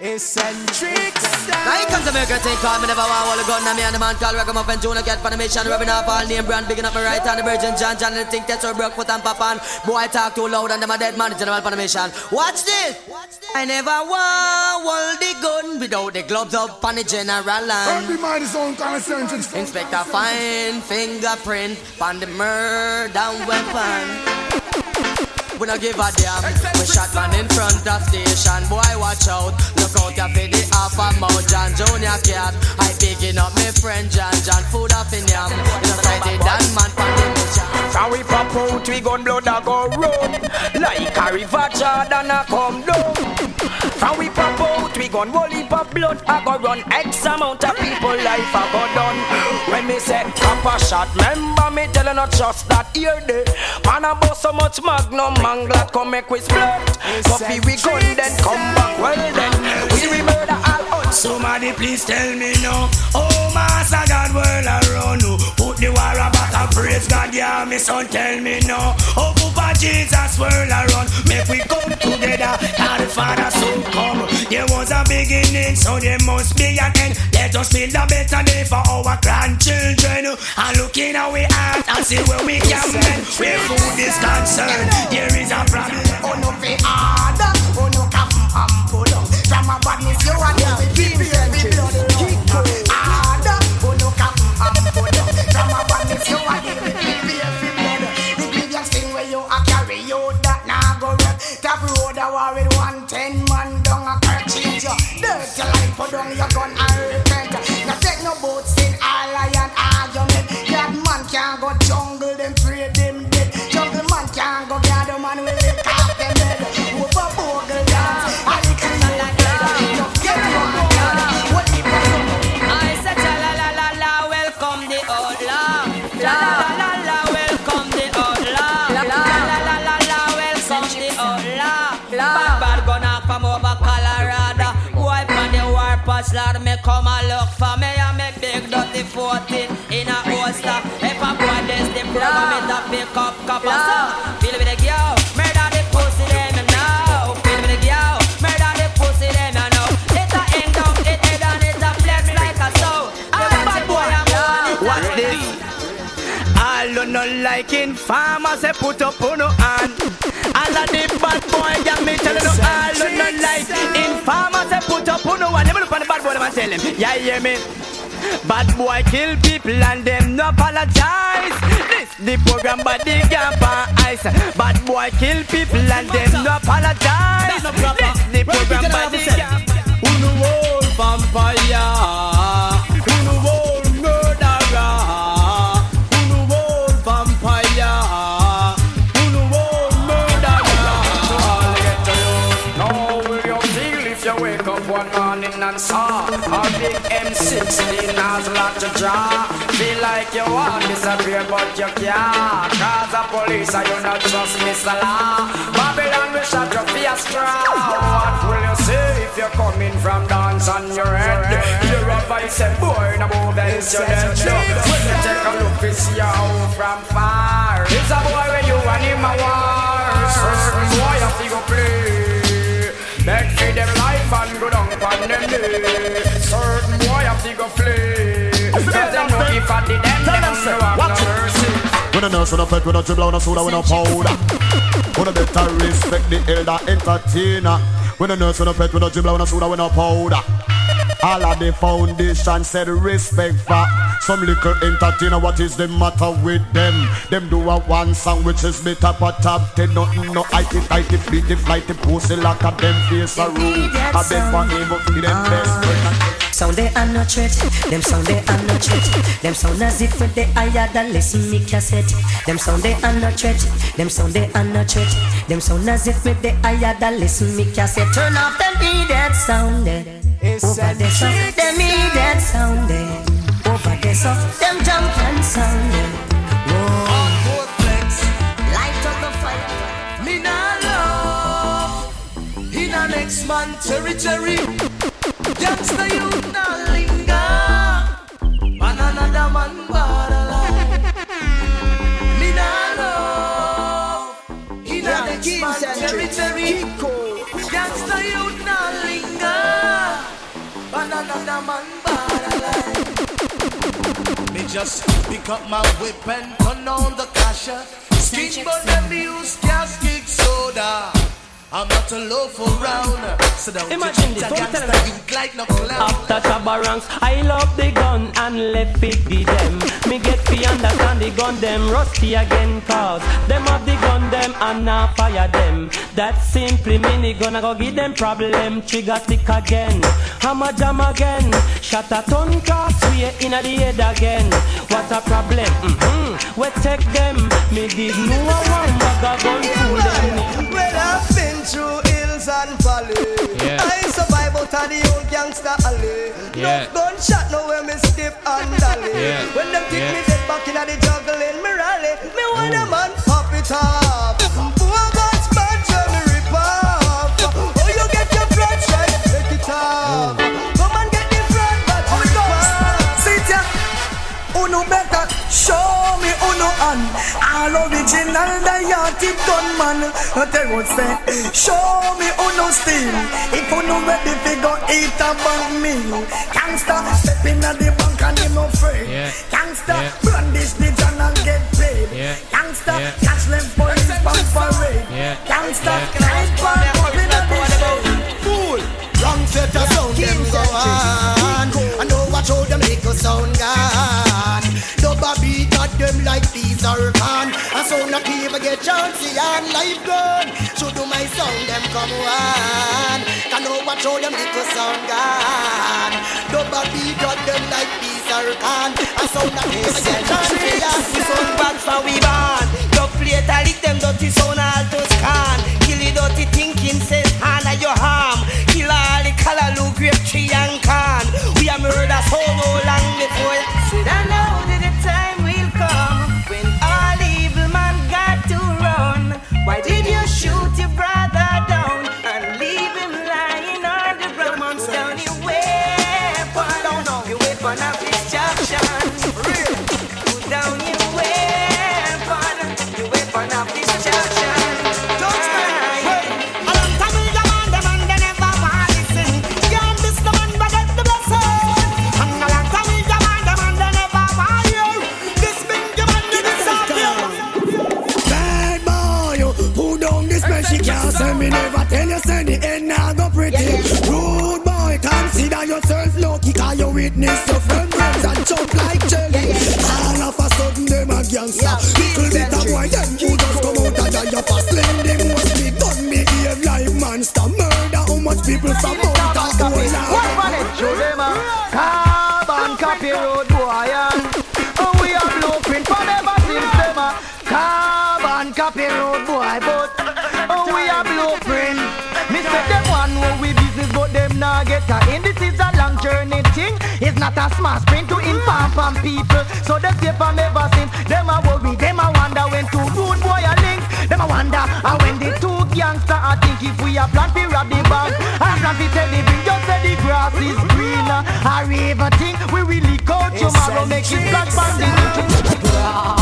Eccentrix Now here comes America take call, me never want all the gun Now me and the man call Ragamuffin Junior get for the mission Rubbing off all name brand Bigging up my right hand The Virgin John John And the think that's where broke foot and pop on. Boy talk too loud And them I'm a dead man The general for the mission. Watch this. I never want hold the gun Without the gloves up on the general land Every man is own concentric Inspector fine fingerprint On the murder weapon we no give a damn. We shot man in front of station. Boy, watch out. Look out, you for the half a mouth. John Junior cat. I picking up my friend John. John food off in yam. Fight it down, man, pan the mission. From we pop out, we gun blood a go run Like a river Jordan a come down From we pop out, we gon' heap of blood I go run X amount of people life a go done. When me say pop a shot, remember me telling not just that here day Man a bust so much magnum, man glad come make we split. Coffee we gun then come back well then. We we murder all Somebody please tell me now. Oh master God world around you. Put the war about a praise God yeah me son tell me now Oh Papa Jesus world around Make we come together. God the Father soon come. There was a beginning so there must be an end. Let us build a better day for our grandchildren. And looking our heart and see where we can mend. Where food is concerned There is a problem. Oh no fi harder, oh no cap and pull up. From a badness you a do it, keep your blood war with one ten man down a car change you Dirt your life put down your gun and repent. Now take no boats in all iron argument. That man can't go jungle come a look for me And me big dirty 14 in a holster. If a boy this the program it a pick up copper So feel with the girl Murder the pussy them you know. Feel with the girl Murder the pussy them you know. It a hang down it head and it a flex like a sow Bad boy I'm Watch this. All who no like informer say put up on no hand. All of the bad boy got me telling you all who no like tell him. Yeah, hear me. Bad boy kill people and them no apologize. This the program but the gap on ice. Bad boy kill people and them no apologize. This the program but the gap. Who no old vampire? Morning and saw a big M16 has a lot to draw? Feel like you want disappear but you can't. Cause the police are you not trust Mr. Law. Babylon will shut your face straw. What will you say if you're coming from dance on your head? You're a vice and eh, boy, now move else you're dead. When you take a look, you see how from far. It's a boy where you and him a war. Certain boy have to go play. Beg for them life and go down on them knee. Certain boy have to go flee. Cause them know if I did them, them no have no mercy. We no nurse, we no pet, we no dribble, we no soda, we no powder. We no better respect the elder entertainer. We no nurse, we no pet, we no dribble, we no soda, we no powder. All of the foundation said respect for some little entertainer. What is the matter with them? Them do a one song which is top a top ten. Nothing no IT, IT, beat it, flight, it, pussy like a them face a rule. I beg for but be them best friend. Sound they are not threat, them sound they are not threat. Them sound as if with the higher than listen me cassette. Them sound they are not threat, them sound they are not threat. Them sound as if with the higher than listen me cassette. Turn off them idiot sound eh. there. Over there so them idiot sound there. Over there so them jump and sound eh. there. Whoa. Light up the fire. Me love in a next man territory. Just pick up my whip and turn on the casher. Skin but them use gas kick soda. I'm not a loaf around. So don't Imagine you this, don't tell them. like no clown. After Tabarangs, I love the gun and left it be them. Me get fi understand the gun them rusty again cause them have the gun them and now fire them. That simply mean the gonna go give them problem. Trigger stick again, hammer jam again. Shot a ton crossway in the head again. What a problem? Mm-hmm. We take them. Me did know one bag a gun fool them. Through hills and valleys. Yeah. I survive out of the old gangster alley. Yeah. No gunshot, no where me skip and dolly. Yeah. When them kick Yeah. me dead back in the juggling me rally, me want a man pop it off. Gunman. They would say, show me uno steam. If uno ready to go eat a bank meal. Gangsta step in at the bank and him afraid. Yeah. Gangsta Yeah. brandish the gun and get paid. Yeah. Gangsta Yeah. catch them police pump parade. Yeah. Gangsta Yeah. night pump up in a the Fool, wrong set of sound them go on. I know what show them little sound gone. Dubba beat at them like these are even chance and life gone. Should do my sound them come on. I what show them little sound. Dubba beat at them like these are gone. And so not even get chance and Sound bad for we born Dub plate a lick them dirty sound all to scan Kill the dirty thinking says hand your harm Kill all the color look grape tree and can We a murder so no long before witness your friend friends and jump like jelly. All of a sudden them a gangster. Little bit of boy them who just come out of the upper sling them must be done. Behave like monster. Murder. How much people from out of One man it show them a carbon copy road boy oh, we a blueprint for never since them a carbon copy road boy but A smart to inform from people. So them say from ever since them a worry, them a wonder when two rude boy a link. Them a wonder and when the two gangster I think if we a plan to rob the bank, I plan to tell the bring just say the grass is greener. I even think we really go tomorrow make it black That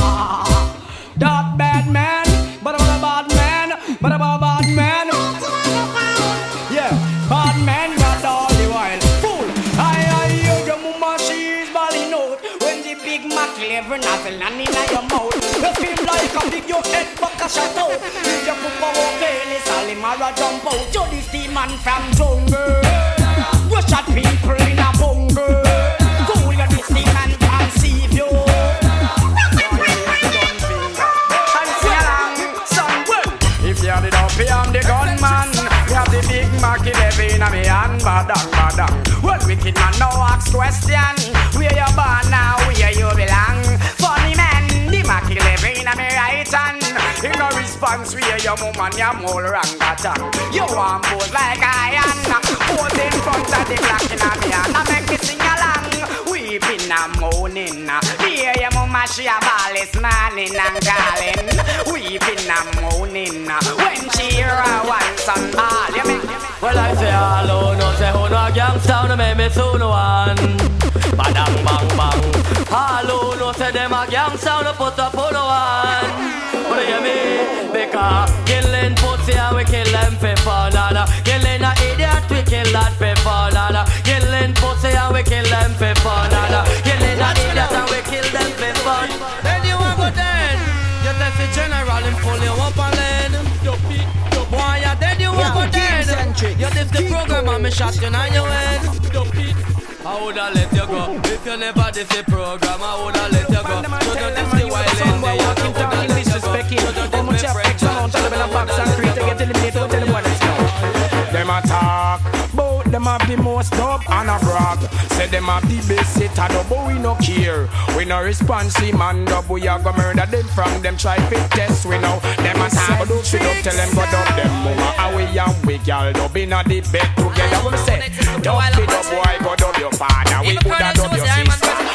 a big your head back a shot. If you put a okay, let's all him a jump out. You this the man from jungle. You shot people in a bungle. Fool, you this the man from sea. If you're the dopey, I'm the gunman. We have the big Mac 11 in me hand, badang, badang. Well, wicked man, no ask question. No response, your mum and your mole. You want both like iron. Both in front of the black in me hand. I make me sing along. Weeping and moaning. Hear your mama, she a ball this morning and calling. Weeping and moaning. When she hear her one son ball, you make Well, I say hello, no say who no gangsta, no make me soon one. Badang bang bang. Hello, no say them a gangsta, no put up on one. What do you mean? Because killing pussy and we kill them for fun, killing a idiot we kill that for fun, killing pussy and we kill them for fun. And you need an idiot and we kill them for fun. Then you want go dead. You test the general and pull you up and lead. Boy, you dead, you want go dead. You diss the program and me shot you in your head. I woulda let you go if you never diss the program. I woulda let you go. You don't diss the wild in there. You woulda let you go. You don't diss my friends. Them attack, but them have the most dope and a brag. Say them have the best set and but we no care. We no responsive man, dub we a go murder them from them try fit test. We know them attack, but don't sit up, tell them go dub them mama. Away and we gal dub in a the bed together. We say, dub it up boy, go dub your father. We coulda dub your sister.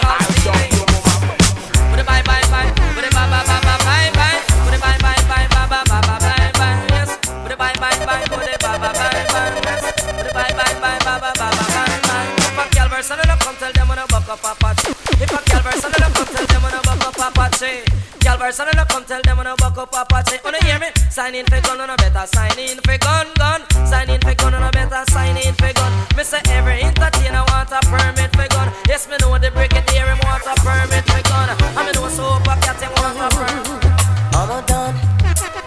Up Apache. If a girl verse and come tell them when I buck up Apache. Girl verse and come tell them when I buck up Apache. Wanna hear me? Sign in for gun, I better sign in for gun, gun. Sign in for gun, I better sign in for gun. Me say every entertainer want a permit for gun. Yes, me know the brigadier him want a permit for gun. And me know so a cat him want a permit. I'm a done.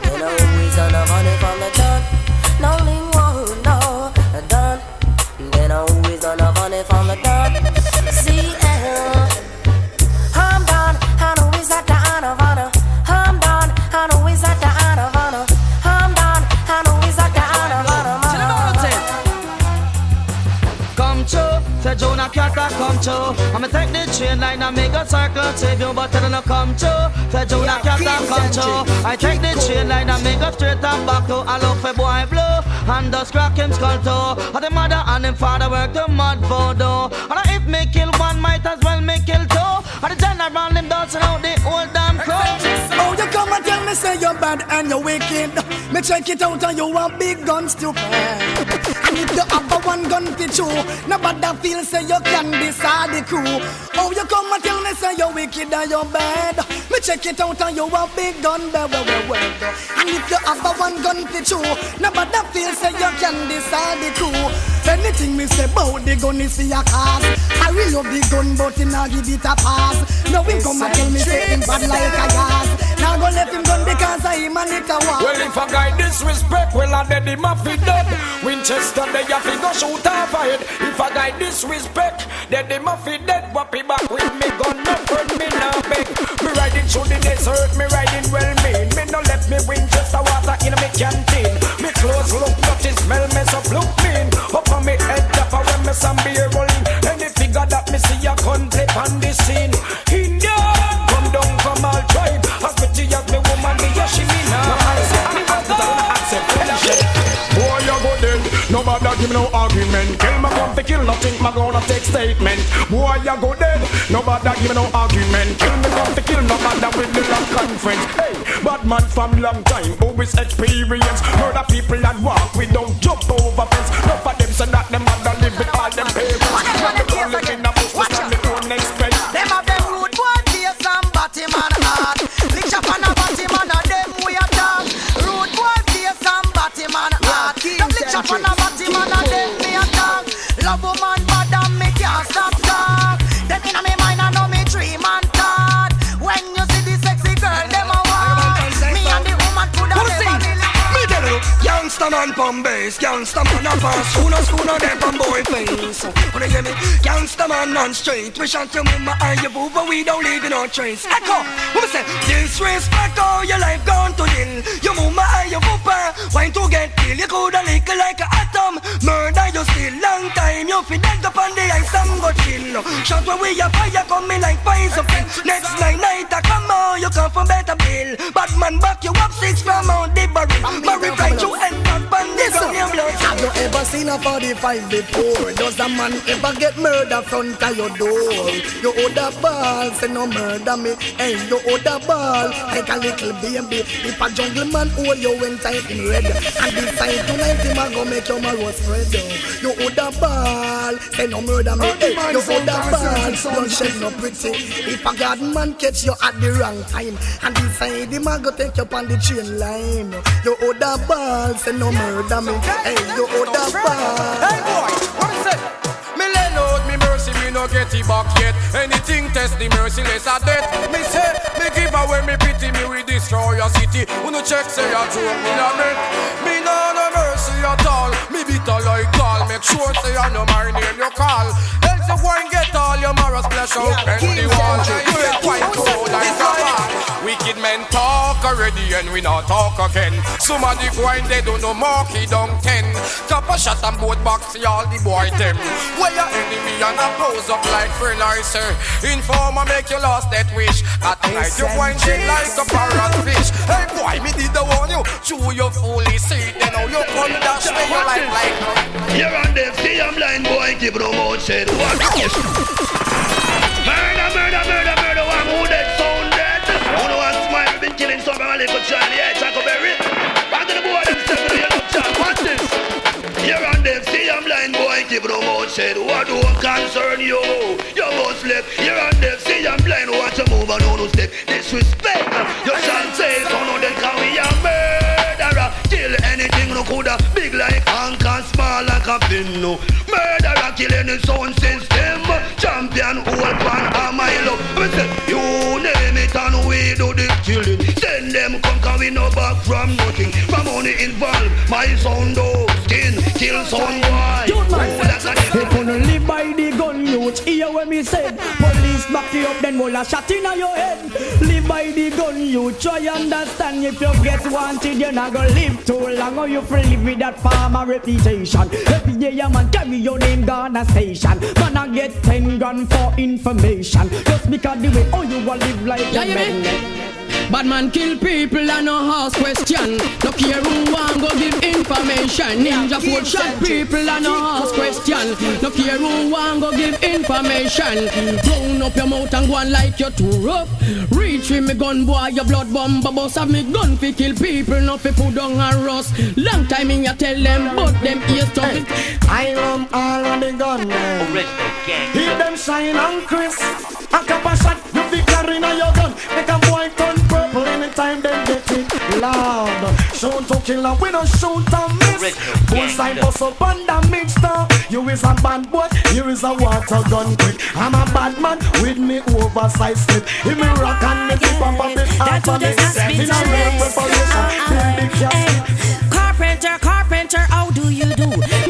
You know we's on a money from the Carter come true. I'ma take the train line and make a circle save you, but it no come true. Say Jonah Carter come true. I take the train line and make a straight and back to a look for boy blue and just crack him skull too. And the mother and him father work the mud voodoo. And if me kill one, might as well me kill two. And the general him dancing out the whole damn crew. Oh, you come and tell me say you're bad and you're wicked. Me check it out and you want big guns to pack. And if you have a one gun to chew, nobody feel say you can decide the crew. Oh, you come and tell me say you're wicked and you're bad. Me check it out and you want big gun, well, well, well, well. And if you have a one gun to chew, nobody feel say you can decide the crew. Anything me say about the gun is for your cause. I will love the gun, but him not give it a pass. Now him come and tell me say him bad like a gas. Now go let him gun because I him and it a. Well, if a guy disrespect, well, I dead him off dead. Winchester, they have to go shoot off head. If a guy disrespect, then him off dead. Wappy back with me gun, no friend, me now beg. Me riding through the desert, me riding well mean. Me no let me Winchester water in me canteen. Me clothes look dirty, smell mess up, look mean. Up on me head, up when me some beer rolling. Any figure that me see a play on the scene. India, come down from all tribe. As pretty as me woman, me she me now. Me. Boy, you go dead. Nobody give me no argument. Kill my gun to kill nothing. My gonna take statement. Boy, you go dead. Nobody give me no argument. Kill me gun to the long conference. Hey, bad man from long time. Always experience. Murder people that walk. We don't jump over fence. Not for them so that them mother live with all them parents. When the gun live in the bush, we stand the own expense. Them have them rude boy face and body man heart. Lick up on a body man a them we a talk. Rude boy face and body man heart. Them lick up on a body man a them me a talk. Love woman Gangsta man pon base, gangsta man a fast. Schooner, schooner, them pon boy face? Wanna hear me? Gangsta man on straight We shot your mama and your boo But we don't leave in no trace. Echo, what me say? Disrespect all your life gone to nil Your mama and your papa Wine to get killed. You coulda lick like a atom. Murder you still. Long time You fi dead up on the ice and go chill. Shot when we a fire coming like poison Next night night I come on You come from better bill. Bad man back you up six from out the barrel Marry right you on blow job you ever seen a 45 before? Does a man ever get murder front of your door? You hold a ball, say no murder me. Hey, you hold a ball like a little baby. If a jungle man hold you when tight in red, and decide tonight him a go make your marrow spread. You hold a ball, say no murder me. Hey, you hold a ball, don't shed no pretty. If a god man catch you at the wrong time, and decide him a go take you on the train line. You hold a ball, say no murder me. Hey, you a ball. Hey boy, what is it? Me lay out me mercy, me no get it back yet. Anything test the merciless a death. Me say, me give away me pity, me we destroy your city. Who no check say I joke me a bet. Me no no mercy at all. Me bitter like gall. Make sure say I know my name you call. Else you and get all your morals splash out yeah, the wall. You ain't quite cold like a. Wicked men talk already and we not talk again. Some of the and they don't know monkey down ten. Cup a shot and both box see all the boy them. Where your enemy and a pose up like friend I say. Informer make you lost that wish. At night you wind shit like a parrot fish. Hey boy, me did the one you. Chew your fully see. Then now you come dash me your life like. You're on the see I'm blind boy. Keep no more said. What? My. To the to. Here them see I'm blind boy What do concern you? You must live Here and them see I'm blind watch move and no step Disrespect You shall say son of them can we a murderer. Kill anything no coulda. Big like and small like a pin no. Murderer kill any sound system. Champion a mile up. Say you name it and we do the killing. Send them we no back from nothing From money involved my sound oh skin kill someone. Youth man, if you no live by the gun, youth, hear what me said. Police back you up, then will a shot in your head. Live by the gun, you try understand. If you get wanted, you're not gonna live too long. Or you free live with that farmer reputation. Every day a man carry your name down a station. Man, I get ten gun for information. Just because the way oh you will live like yeah, a man. Bad man kill people and no ask question. No care who want go give information. Ninja foot shot people and no ask question. No care who want go give information. Round up your mouth and go on like you're too rough. Reach with me gun boy, your blood bomb boss have me gun fi kill people, no fi put down and rust. Long time in ya tell them, but them ears tough. Hey, I love all of the gun Original oh, gang. Hear them shine on Chris. A couple shot you fi carrying your gun. Make a boy turn purple anytime they get it loud. Shoot to kill and we don't shoot and miss. Both side bust up and the mixed You is a bad boy, here is a water gun quick. I'm a bad man with me oversized slip. If me rock and me keep up a bit half of it. In a real preparation, build the. Carpenter, carpenter, how do you do?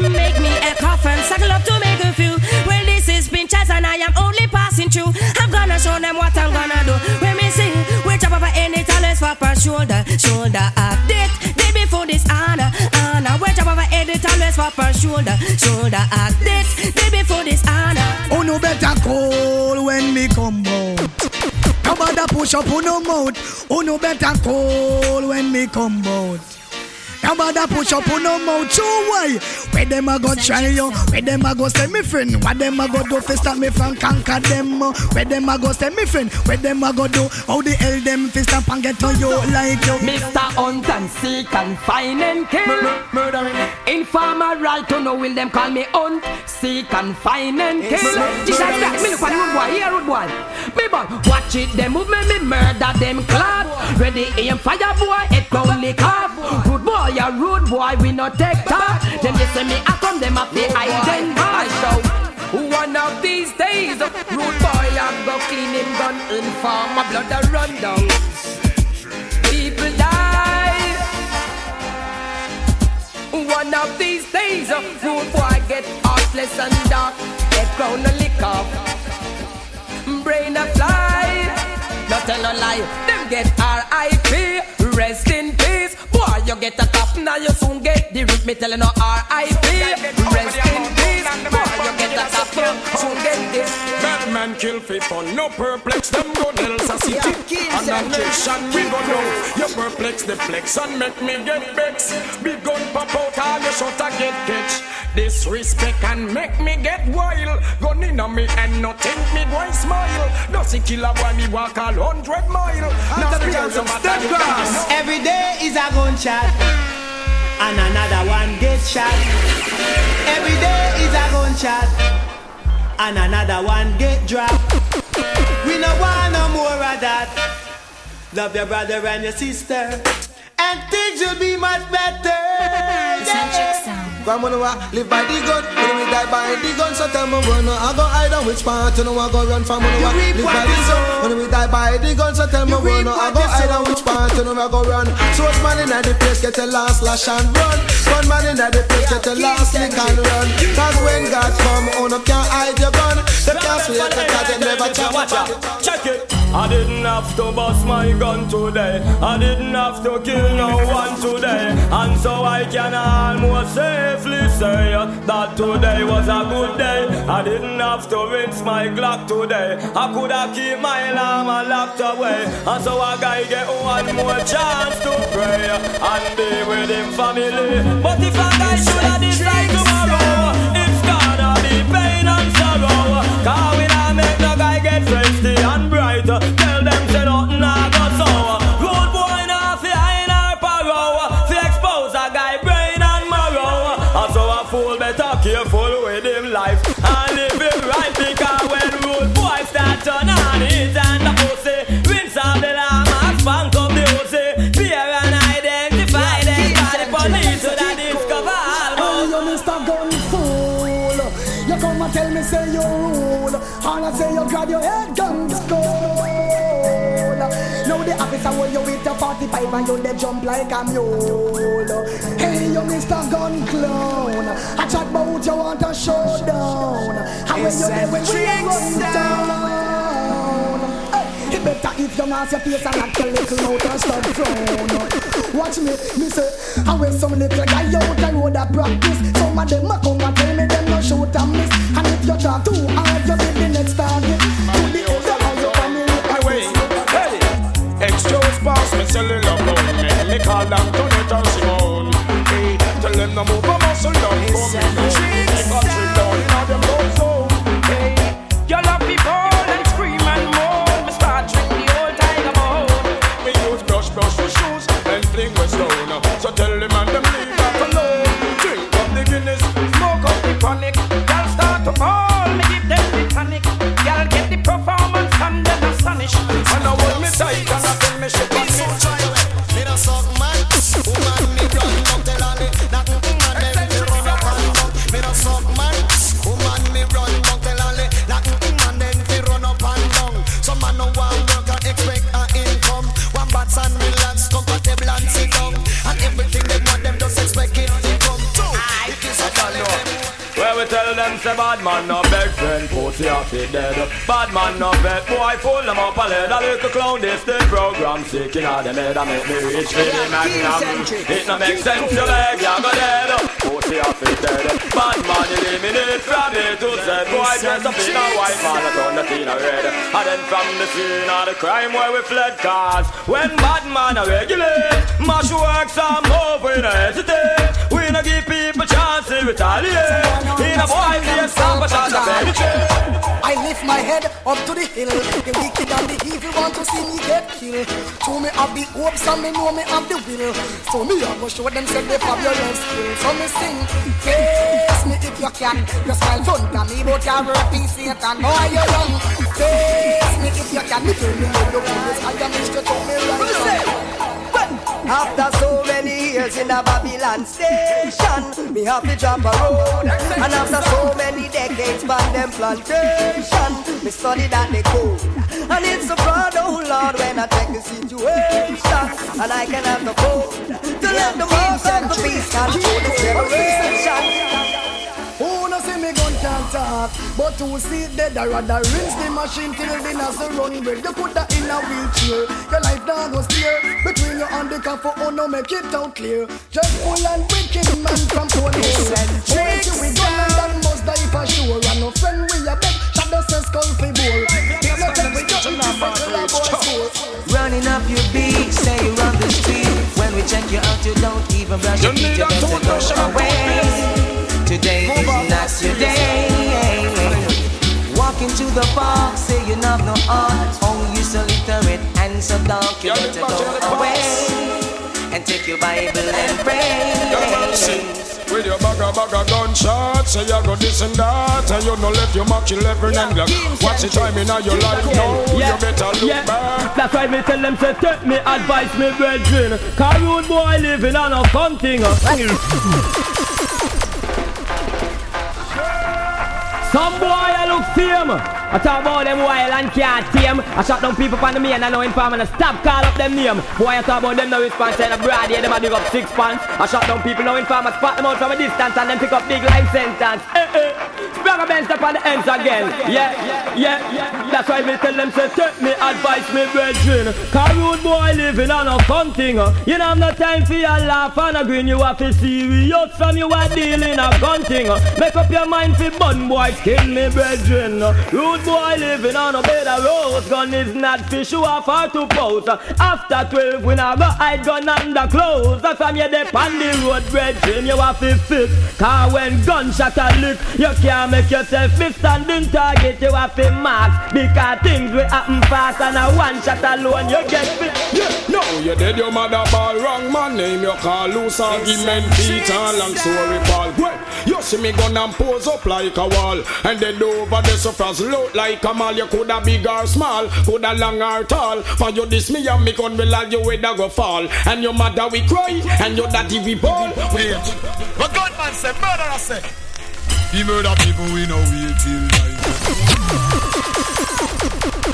Make me a coffin, suckle up to make a few. Well, this is Pinchers and I am only passing through. I'm gonna show them what I'm gonna do. Any talents for per shoulder, shoulder update. Day before this honor, honor. We chop over any talents for per shoulder, shoulder update. Day before this honor. Oh no better call when me come out. Nobody push up on no mouth. Oh no better call when me come out. Nobody push up on no mouth too why? Where them a go try you? Where them a go say me friend? What them a go do fi stop me from conquer them? Where them a go say me friend? Where them a go do? How the hell them fi stop and get on you like you? Mr. Hunt and seek and find and kill. Mur- murdering. Informer right to know will them call me Hunt, seek and find and kill. Like that, me look at rude boy, here rude boy. Me boy, watch it, them move me, me murder them clad. Ready aim fire boy, it only carve. Boy a rude boy, we no take talk. Then they say me I come, them up the hide I shout. One of these days, rude boy I go clean him gun and farm my blood a run down. People die. One of these days, rude boy get heartless and dark. Head crown a lick off, brain a fly. Not tell a lie, them get R.I.P. Rest in peace. Boy, you get a top, now you soon get the rip. Me telling no R.I.P. Rest in peace. Boy, you get a top, you soon get this. Bad man kill for fun, no perplex them go Nelson City. And a nation we go know. You perplex the flex and make me get vex. Big gun pop out, all your shot I get catch. Disrespect and make me get wild. Gun in on me and not think me go smile. Does he kill a boy, me walk a hundred mile. Now the chance of step grass. Every day is a gunshot, and another one gets shot. Every day is a gunshot, and another one get dropped. We no want no more of that. Love your brother and your sister, and things will be much better. Yeah. Come on, live by the gun. When we die by the gun, so tell me when I go hide on which part. You know I go run from when we live by the gun. When we die by the gun, so tell me when I go hide on which part. You know I go run. So it's man in the place, get a last slash and run. Gun man in the place, get a last lick and run. Cause when God come, on up can't hide your gun. They can't slay the cause they never chop Check it. I didn't have to bust my gun today. I didn't have to kill no one today. And so I can almost safely say that today was a good day. I didn't have to rinse my Glock today. I could have keep my alarm locked away. And so a guy get one more chance to pray and be with him family. But if a guy should have decide tomorrow, it's gonna be pain and sorrow. Cause the. 45 And you dey jump like a mule Hey, you Mr. Gun Clown I chat about you want a showdown How when you there when we run down Hey, it better if you mask your face and not your little mouth and stop frown Watch me, me say I wear some little guy out the road a practice Some of them a come and tell me them no shoot and miss And if you talk too hard, you be the next target To the other how your family Hey, hey, excuse pass me a A clown this the program. Sick in all them head And make me reach for the magnum It no make sense you beg you go dead Pussy off it dead Bad man eliminate from A to Z Boy dress up in a white man I turn the scene a red And then from the scene of the crime where we fled Cause when bad man a regulate Mash work some move we no hesitate. We no give people chance to retaliate. In a boy face, stop a shot of I lift my head up to the hill. The wicked and the evil want to see me get killed. To me have the hopes and me know me have the will. So me I go show them say they fabulous skill. So me sing, face me if you can. You smile front of me, but you're working Satan. Boy you run. Face me if you can. Me tell me you look this. I am Mr. to me right. After so many years in a Babylon station, me have to jump a road. And after so many decades on them plantation, me study that they code. And it's a proud oh Lord when I take the situation, and I can have the code to let the most of the peace control this generation. Can't talk. But who see it dead I rather rinse the machine till the nozzle run red. You put that in a wheelchair. Your life now goes clear. Between you and the car for oh no make it out clear. Dreadful and wicked man from police Boy you we gun and that must die for sure. And no friend we a beg Shadow says skull fi bore If no tell we just not for the boy score Running up your beat, say you run the street. When we check you out, you don't even brush your teeth. You better go away. Today is not your day. Walk into the park, say you have no heart. Oh, you so literate and so dark. You better go away and take your Bible and pray. With your bagger bagger gunshot Say you go this and that And you no left your mark 11 and Glock What's the time in your life now You better look yeah. back That's why me tell them say take me advice me brethren Cause rude boy living on a fun Some boy, I look see him. I talk about them wild and can't tame. I shot down people on the main and I know and I stop call up them name. Boy, I talk about them no response and broad yeah, them a dig up six pants. I shot down people no inform, I spot them out from a distance and then pick up big life sentence. Eh, eh. Sprang a bench up on the ends again. Yeah, yeah, yeah. That's why me tell them say take me advice, me brethren. Cause rude boy living on a fun thing. You know have no time for your laugh and a grin. You have to serious from you are dealing a gun thing. Make up your mind for bun boy skin me brethren. Rude boy living on a bed of rose. Gun is not fish you are far to post. After 12 we now go hide gun under clothes. That's why you dey on the road brethren. You have to fit. Cause when gunshot a lick, you can't make yourself miss standing target. You have to mark because things will happen fast and a one shot alone you get fit. Yeah, no, oh, you dead your mother ball wrong man name you call loose argument Peter long story Paul. Well, you see me gun and pose up like a wall and then over the surface like a mall. You coulda big or small, coulda long or tall. For you this me and me will all you a go fall and your mother we cry and your daddy we ball. Wait, but gunman say murder I say. He murder people we know wait till night.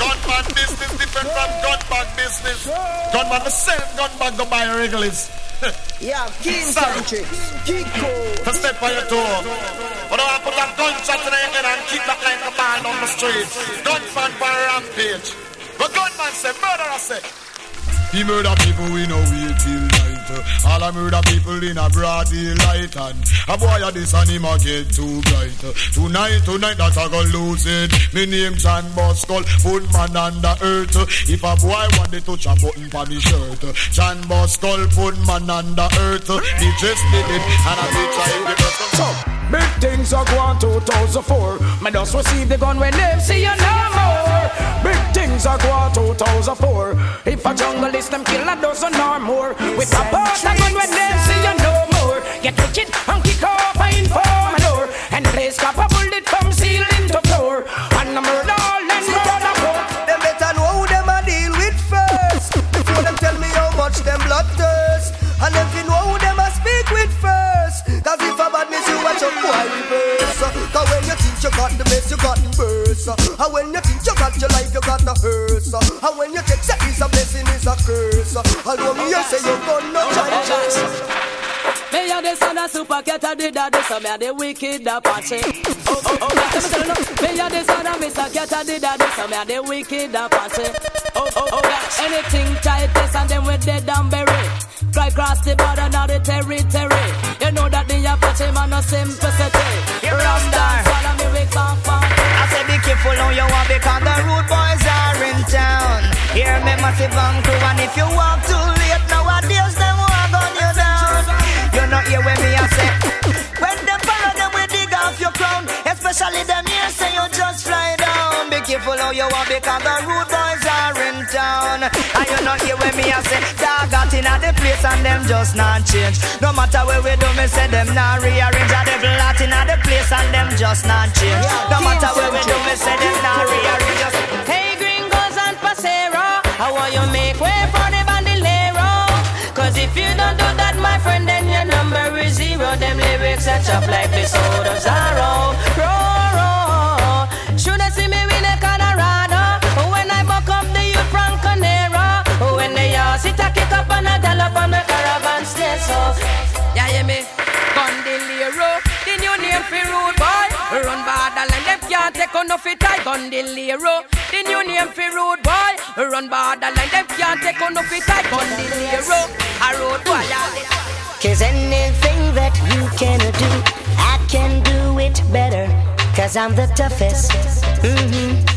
Gunman business different from gunman business. Gunman the same gunman go buy regulars. Yeah, Keem Centrix, Kiko. To step on your toe. But I put a gunshot in your head and keep that like a ball on the street. Gunman for rampage. But gunman say murder I say. He murder people we know wait till night. All I murder people in a broad daylight and a boy a this and him a get too bright. Tonight, tonight that I go lose it. Me name John Bosco, put man under earth. If a boy want to touch a button for me shirt, John Bosco, put man under earth. He just did it and I be trying to get some. Big things are going 2004. Me just receive the gun when them see you no more. Big things are going 2004. If a jungle is them kill a dozen or more. We pop out a gun when them see you no more. Get wicked and kick off a inform a door. And place cap a bullet from ceiling to floor. And a murder all and murder more. Them better know who them a deal with first Before them tell me how much them blood thirst And them fi know who them a speak with first Cause if a badness you watch a boy reverse Cause when you think you got the best you got the burst And when you you got your life you got the hearse And when you take say it's a blessing it's a curse Although me you say you gonna try Me a the son of super cat, I did that, so me a the wicked Apache. Oh, oh, oh, let me tell you now. Me a the son of Mr. Cat, I did that, so me a the wicked Apache. Oh, oh, oh, yeah. Anything tightest and them with dead and bury. Fly across the border, now the territory. You know that the Apache man no simplicity. Ram dance, follow me, we come from. I say be careful how you want because the rude boys are in town. Hear me massive and crew and if you walk too late town. And you not hear when me I say dog got in the place and them just not change. No matter where we do me say them not rearrange. And them lot in the place and them just not change. No matter where we do me say them not rearrange. Just Hey gringos and pasero, how want you make way for the bandolero? Cause if you don't do that, my friend, then your number is zero. Them lyrics set up like the of Zorro. Roro. Kick up on the caravan stay so. Yeah, hear me? Bandolero, the new name for rude boy. Run borderline, them can't take on no fit I Bandolero, the new name for rude boy. Run borderline, them can't take on no fit I Bandolero, a road boy. Cause anything that you can do, I can do it better. Cause I'm the toughest. hmm Anything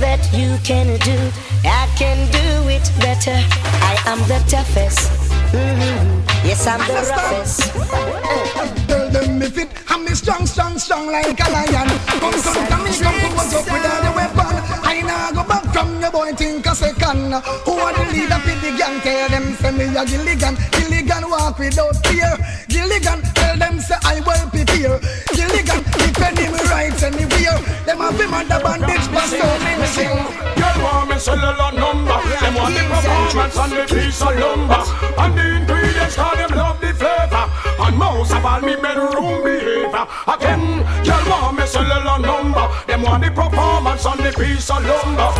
that you can do, I can do it better. I am the toughest. hmm Yes, I'm the roughest. Tell them if it, I'm strong, strong, strong like a lion. Come, come, come, me, come, come, what's up with all the weapon? Now go back from your boy, think a second. Who are the leader for the gang? Tell them, say me a Gilligan. Gilligan walk without fear. Gilligan, tell them, say I will prepare. Gilligan, defend him rights anywhere. Them have him under bandage, but so many things. Girl want me cellular number Them want the performance and the piece of lumber And the ingredients call them love the flavor And most of all me bedroom behavior Again, girl want me cellular peace for the performance on the piece of lumber.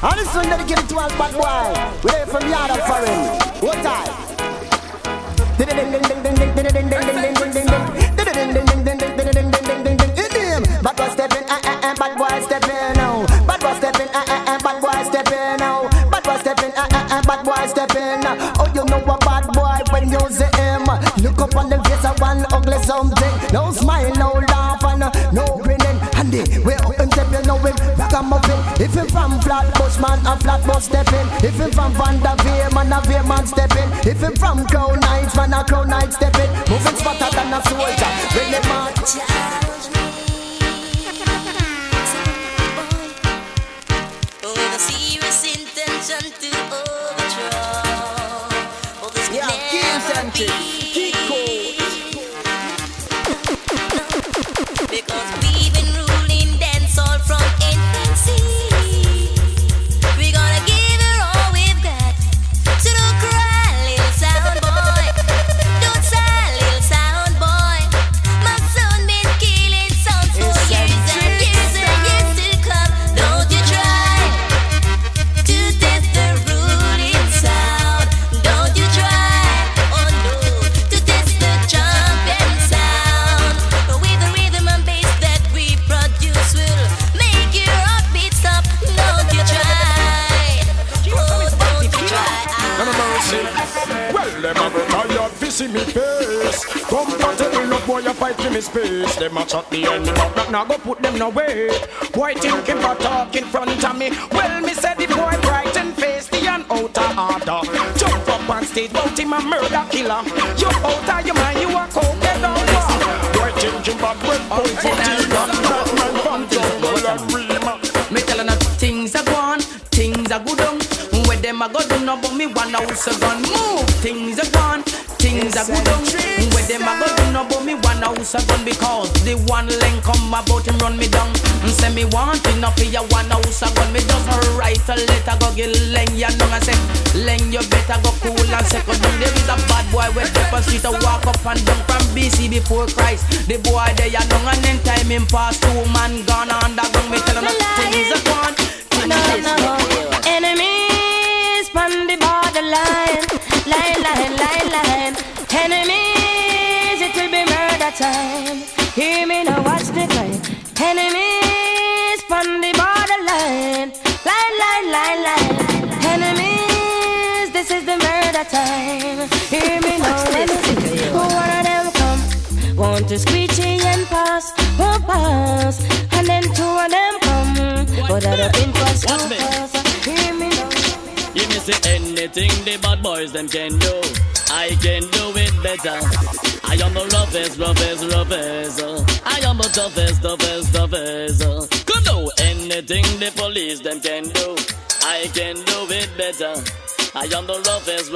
And this one dedicated to us bad boy. We're from Yard of Foreign. What time? ding ding ding ding ding ding ding Look up on the face of one ugly something No smile, no laugh and uh, no grinning. And way up and step you know him Ragamuffin If him from Flatbush man a Flatbush stepping If him from Vanderveer man a Veer man stepping If him from Crown Heights man a Crown Heights stepping Moving smarter than a soldier. The man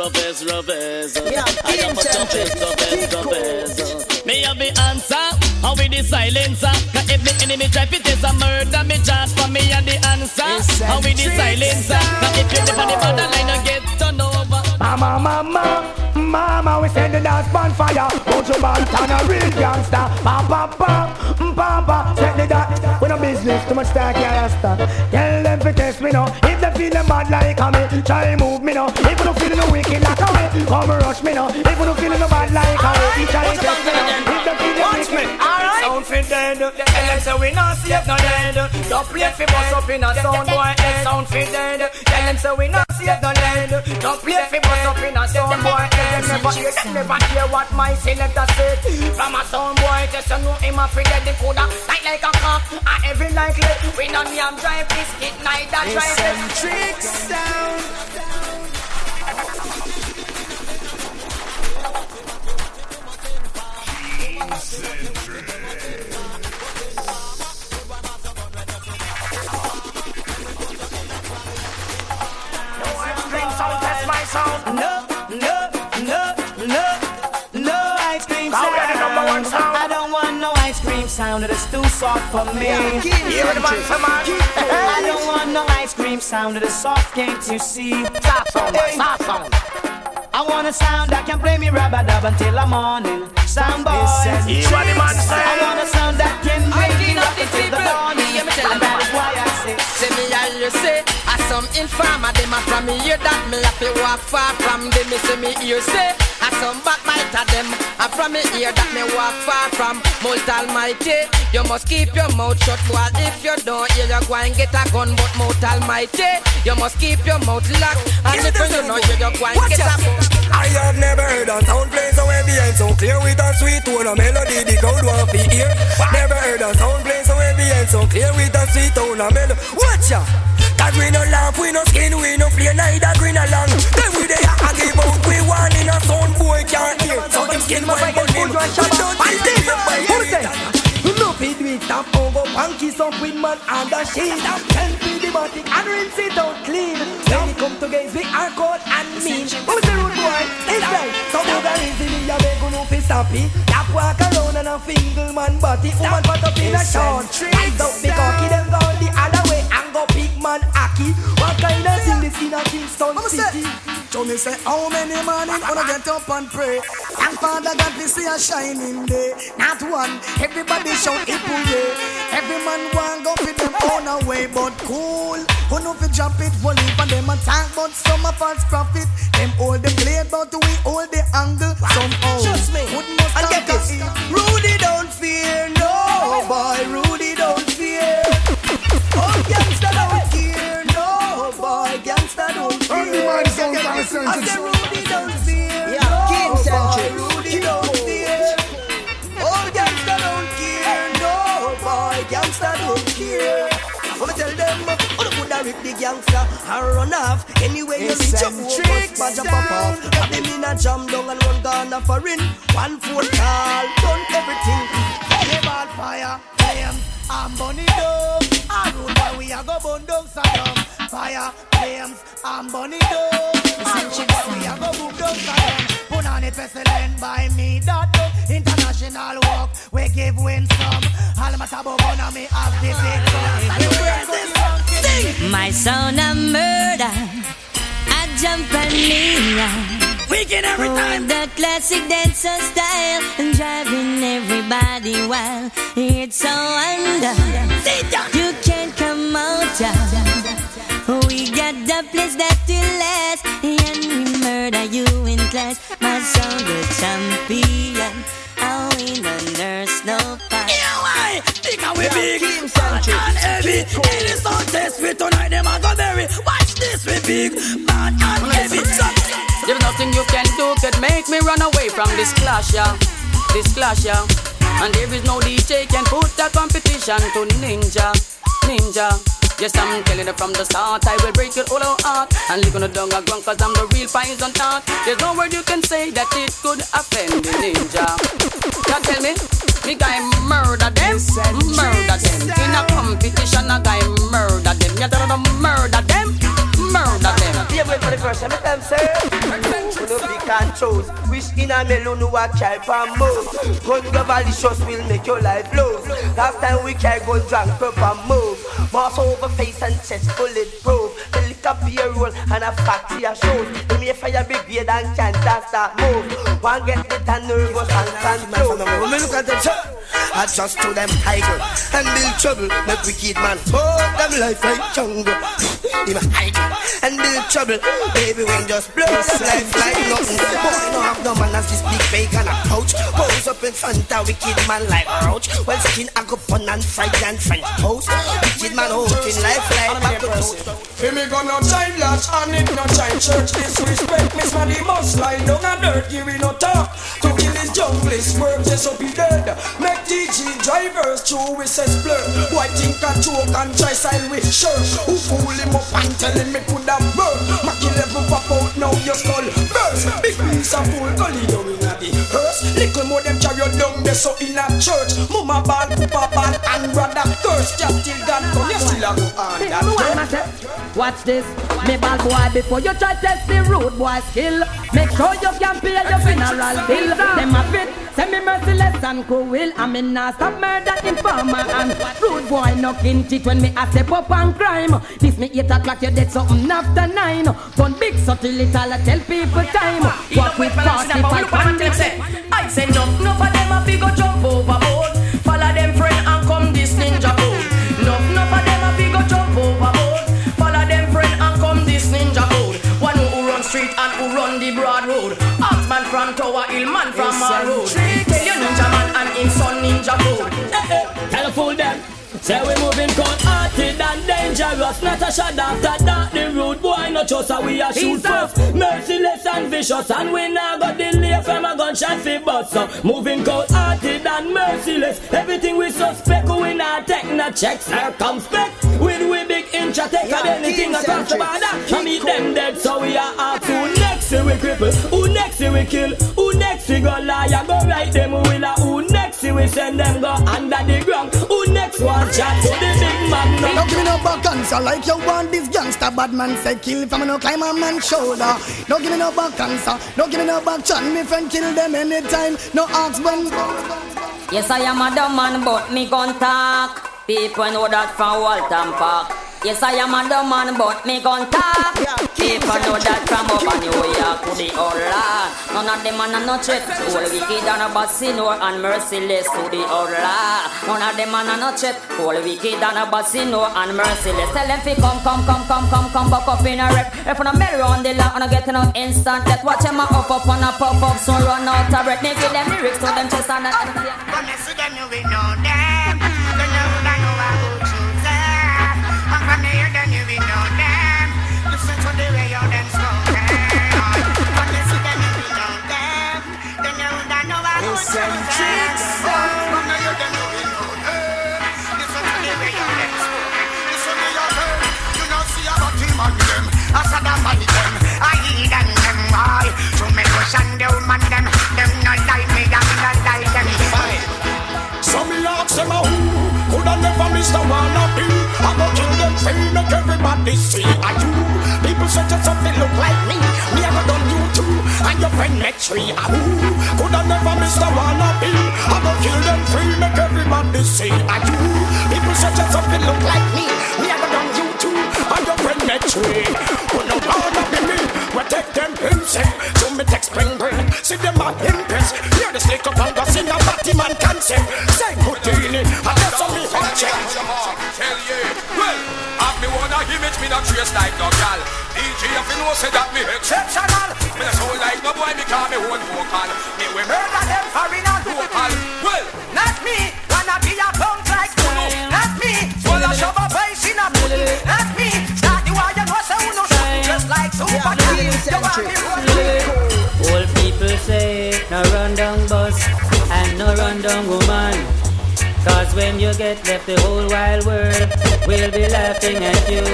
roughest, roughest, roughest. uh. Yeah, I am the King toughest, Sanchez, toughest, King toughest. uh. Me have the answer. How with the silencer? Cause if the enemy try to test a murder, me chance for me and the answer. How with the silencer? Cause if you live on the borderline, you get turned over. Mama, mama, mama, we send the dance bonfire. Mojo Montana, real gangster. Papa, papa, papa, set the dance. We no business, too much talk, yeah, rasta. Tell them to test me now. If they feel them bad like a me, try move come rush me now. If you don't feel no bad like a me, try test me now. If they feel Watch me, alright. Sound fi dead. Tell them say we not safe no dead. Don't play fi bust up in a sound boy head. Sound fi dead. Tell them say we not safe no dead. Don't play fi bust up in a sound boy head. Them never hear, never hear what my selector said. From a sound boy, just you know him a fi dead. The coulda tight like a cock. And every like lead. We not yam drive biscuit, neither drive Eccentrix sound. Sound. It's too soft for me. The man, man. I don't want no ice cream sound. It's too soft, can't you see? Soft sound, soft sound. I want a sound that can play me rubber dub until the morning. Sound boy. He's what the man say. I want a sound that can make me rock until the morning. Yeah, me tell And that is why. I say. Say me all you say. I some informer Them a from me hear that. Me have to walk far from them. Me say me hear say. I some backbiter them I from me hear that. Me walk far from Most Almighty. You must keep your mouth shut boy. If you don't hear you go and get a gun But Most Almighty. You must keep your mouth locked. And if you don't hear you go and get a gun. I have never heard a sound play so heavy and so clear with a sweet tone, a melody the crowd want to hear. Never heard a sound play so heavy and so clear with a sweet tone, a melody. Watch ya! Cause we no laugh, we no skin, we no play neither green along. Then we dey a give out, we one in a sound boy can't hear. So him skin but him, we don't feel it. You know fi do it up up with man under shade Up the body and rinse it out clean. When it come to games we are cold and mean. Who's the rude boy? It's right. So over easy me a beg no fi stop it? Tap walk around and a fingle man body. Woman put up in a short Eyes out the cocky them go the other And go big man hockey What kind of thing this in a Kingston City? So me say, how many morning wanna get up and pray? Thank Father God to see a shining day. Not one, everybody shout it hooray. Every man want go fit them own away, but cool. Who know fi drop it, whole heap and them attack, but some a false prophet. Them hold them blade, but we hold the angle somehow. Trust me. And get this. Rudy don't fear, no boy. Rudy don't. Oh, gangsta don't care, no boy. Gangsta don't fear. Only man sound Get kind. I say Rudy don't fear, Yeah, no King boy. Century. Rudy don't fear. Oh, gangsta don't care, no boy. Gangsta don't care. I'ma tell them, oh, the coulda rip the gangster and run off. Anyway, you reach up, Eccentric bust, jump up off. Got them in a jam down and run Ghana for in. One foot call, done everything. Never fire, flames, and bunny dove. I rule why we a go burn down Saddam. Fire, flames, and bunny dove. I rule why we a go boom down Saddam. Put on it pestilent by me that done. International walk, we give win some. All my tabo gonna me have the this My son a murder, a jump and me Weekend every time. With the classic dancer style, and driving everybody wild. It's so under. You can't come out. We got the place that will last, and we murder you in class. My son the champion, I'll win the nurse no fight. Because we big bad and heavy. Any sound test we tonight, them a go bury. Watch this, we big bad and make me run away from this clash, yeah. This clash, yeah. And there is no DJ can put the competition to Ninja, Ninja. Yes, I'm telling it from the start. I will break your whole heart and lick on the dung of cause I'm the real poison tart. There's no word you can say that it could offend the ninja. Now tell me, me guy murder them, murder them. In a competition, a guy murder them. You don't know murder them, murder them. Be wait for the question, let them say. Who no big and chose. Wish in a melon who a child and move. Gun go malicious will make your life lose. Last time we carry gun drunk, purp and move. Mass over face and chest bulletproof. The liquor beer roll and a factory a shows. The me fire brigade and can't start move. One get the tan nervous and control. When me look at them, sir, I just to them tiger and build trouble. Make wicked man hold them life like jungle. Him a hiker and build trouble. Baby, when just blow them life like nothing. Boy, no have no man as this big fake and a couch. Pose up in front of wicked man like roach. Well, skin I go pun and fry and French toast. Wicked man holding life like back to toast. Feel me go no child latch and it no child church Disrespect. Me man the must lie down a dirt Give me no talk. To kill his junglist work just up he dead. Make DG drivers through with says blur. Why think I choke and try style with shirt. Who fool him up and tell him me could have bird Macky level pop out now your skull burst Big piece of fool gully you in the hearse. Little more them carry you down there so in a church. Mama ball, papa ball, and brother curse. Just till God come, you still a go on that. What's this, me bad boy. Before you try test the rude boy skill, make sure you can pay your funeral bill. Them a fit, send me merciless and cruel. I mean, not stop murder, informer and rude boy. No teeth when me a step up on crime. This me eight o'clock, you dead something after nine. Gun big subtle little, I tell people time. Walk with fast, if I it. I say no, no for them a fi go jump overboard. Run the broad road. Axman from Tower Hill, man from Mall Road. Tell you ninja man and him son ninja code. Tell a fool them. Say we moving cold hearted and dangerous Not a shot after that The rude boy no trust how we a shoot first Merciless and vicious And we now got delay from a gunshot fi bust so Moving cold hearted and merciless Everything we suspect we not take no checks Circumspect With we big inch take yeah, anything across the border I meet them dead so we are asked Who next we cripple Who next we kill Who next we go liar Go right them we will Who next we send them go under the ground Who next one chat to the big man. No. Don't give me no back answer like you want this gangster bad man say kill if I'm no climb a man's shoulder. Don't give me no back answer. Don't give me no back chat. Me friend kill them anytime. No ask when. Yes, I am a dumb man, but me gon' talk. People know that from Walton Park. Yes, I am a dumb man, but me gon' talk. People know that from over New York to the old land. None of them are no threat. All wicked and a bassino and merciless to the old land. None of them are no threat. All wicked and a bassino and merciless. Tell them fi come, come, come, come, come, come back up in a rep. If I'm a mirror on the land, I'm get no instant death. Watch them a up up and a pop up, so run out of breath. Me give them lyrics to them chest and a. When you see them, you will know them. And them. I said I'm them. I them them me the them. Them not me, them who Coulda never missed a wannabe I go kill them free Make everybody see a you People say just something look like me And your friend met three. A who Coulda never missed a wannabe I go kill them free Make everybody see. A you People say just something look like me. Me I go done you too. And your friend met three. Who no take them himself eh? So me take spring break See them a impress Hear the stick up and go sing a batty man concept eh? Say Houdini I guess I'm me hot check Tell ye, eh, well, have me one a image, me not trace like no gal. DJ if you know say that me exceptional. Me not sound like no boy, me call me own vocal. Me we murder them foreign and local. Well, Not me, wanna be a punk like Uno. Not me, of shove a face in a pudding. Not me, shoot just like Super Cat. You want Old people say, no run down bus and no run down woman. Cause when you get left, the whole wide world will be laughing at you.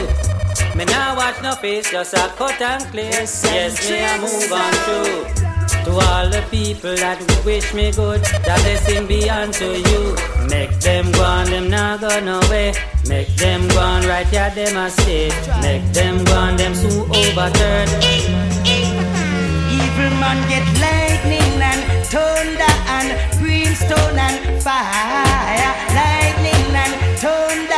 Me now watch no face, just a cut and clear. Yes, me I move on through. To all the people that wish me good, that they blessing be unto you. Make them go on, them not go nowhere. Make them go on right here, them a stay. Make them go on, them soon overturn. Evil man get lightning and thunder and brimstone and fire. Lightning and thunder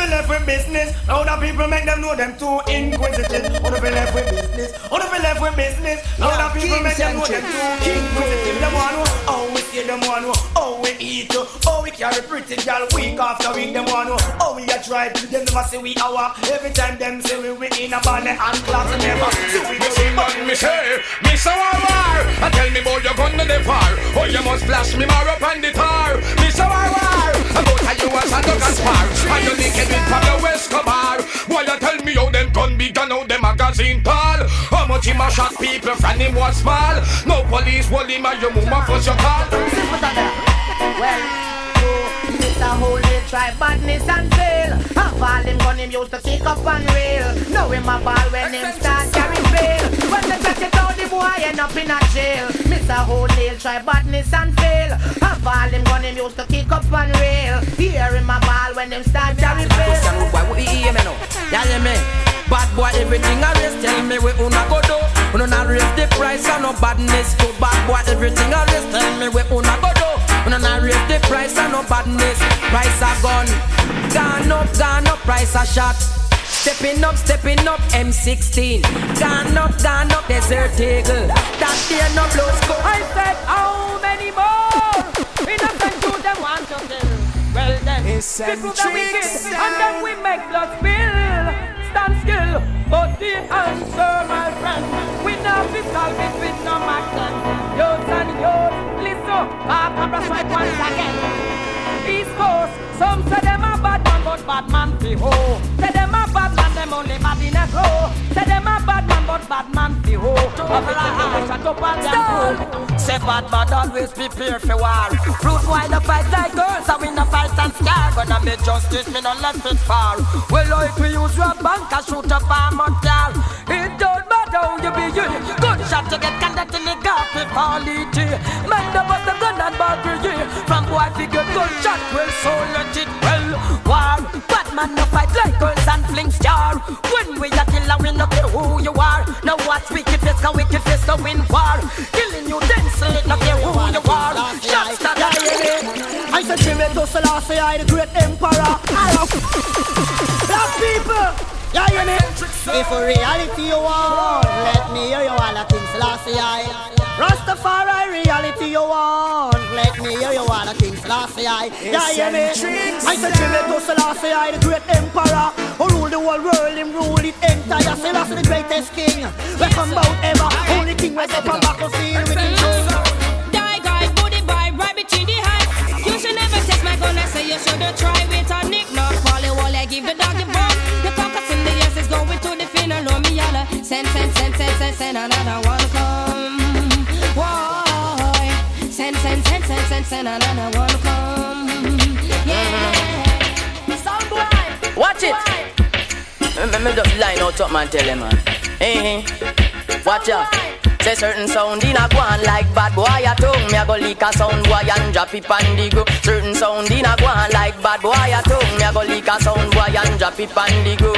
business, on the left with business. Now the people make them know them too inquisitive. On the left with business, on the left with business. Now the people make them know them too inquisitive. Them want know how we see them want know how we eat, how we carry pretty girl week after week. Them want know how we a drive. Them never say we a walk. Every time them say we we in a ballet and class and never see we go See what me say, me so a war And tell me boy you gonna the far Oh you must flash me more up on the tar Me so a go to you as a dog and spar And you naked with Pablo Escobar Boy you tell me how them gun big and how them magazine tall How much him a a shot people from him was small. No police hold him and your mama first your call. Well, you, Mr. Holy try badness and fail. Half all him gun him used to kick up and rail. Now him a ball when him start carry. When they touch it out, the boy end up in a jail. Mr. Holy try badness and fail. Half all him gun him used to kick up and rail. Hear him a ball when him start carry bail. Why would he hear me now? Yeah, hear me. Bad boy, everything I raise, tell me where una go do. Una not raise the price and no badness. To bad boy, everything I raise, tell me where una go do. Una not raise the price and no badness. Price a gun, gone up, gone up, price a shot. Stepping up, stepping up, M16. Gone up, gone up, desert eagle. That there no blow score. I said, how many more? Innocent you them want to kill. Well then, people that wicked, and then we make blood spill stand still. But the answer, my friend, we not be solve it with no action. Youth and youth, listen, our cabra strike once again. East Coast, some say them a bad man, but bad man fi ho. Say them a bad man, them only bad in a grow. Say them a bad man, but bad man fi ho. Bubble a high, shut up and down. Say bad man always prepare for war. Rude boy no fight like girls, and we no fight and scar. Gonna be justice, me no left it far. Well, like we use your bank and shoot up a motel. It don't matter how you be you. Good shot to get conduct in the gap if all it Man, the bust the gun and ball for you. Boy figure good shot, well, so let it well. War, bad man no fight like girls and fling star. When we a killer, we no care who you are. Now watch wicked face, cause wicked face to win war. Killing you then select, no care who you are. Shots I hear I said Jimmy Selassie, I the great emperor. Black people, yeah, you me. If a reality you want, let me hear you all the things Selassie I. Rastafari reality you want, let me hear you all the things Selassie I. Yeah, you me. I said Jimmy Selassie, I the great emperor, who rule the whole world, him rule it entire. Selassie the greatest king, we come out ever. Only king was up and back to seal with him. Die guy, booty boy, right between the heights. You should never test my gun, I say you shouldn't try with a nick. Not follow all I give the dog the bone. The caucus in the yes is going to the final. No me yalla. Send, send, send, send, send, send another one come. Send, send another one come. Yeah. Sound boy. Watch it. Let me just line out up man tell him man. Hey, watch out. Say certain sound in a go on like bad boy a tongue Me a go lick a sound boy and drop it on the go Certain sound in a go on like bad boy a tongue Me a go lick a sound boy and drop it on the go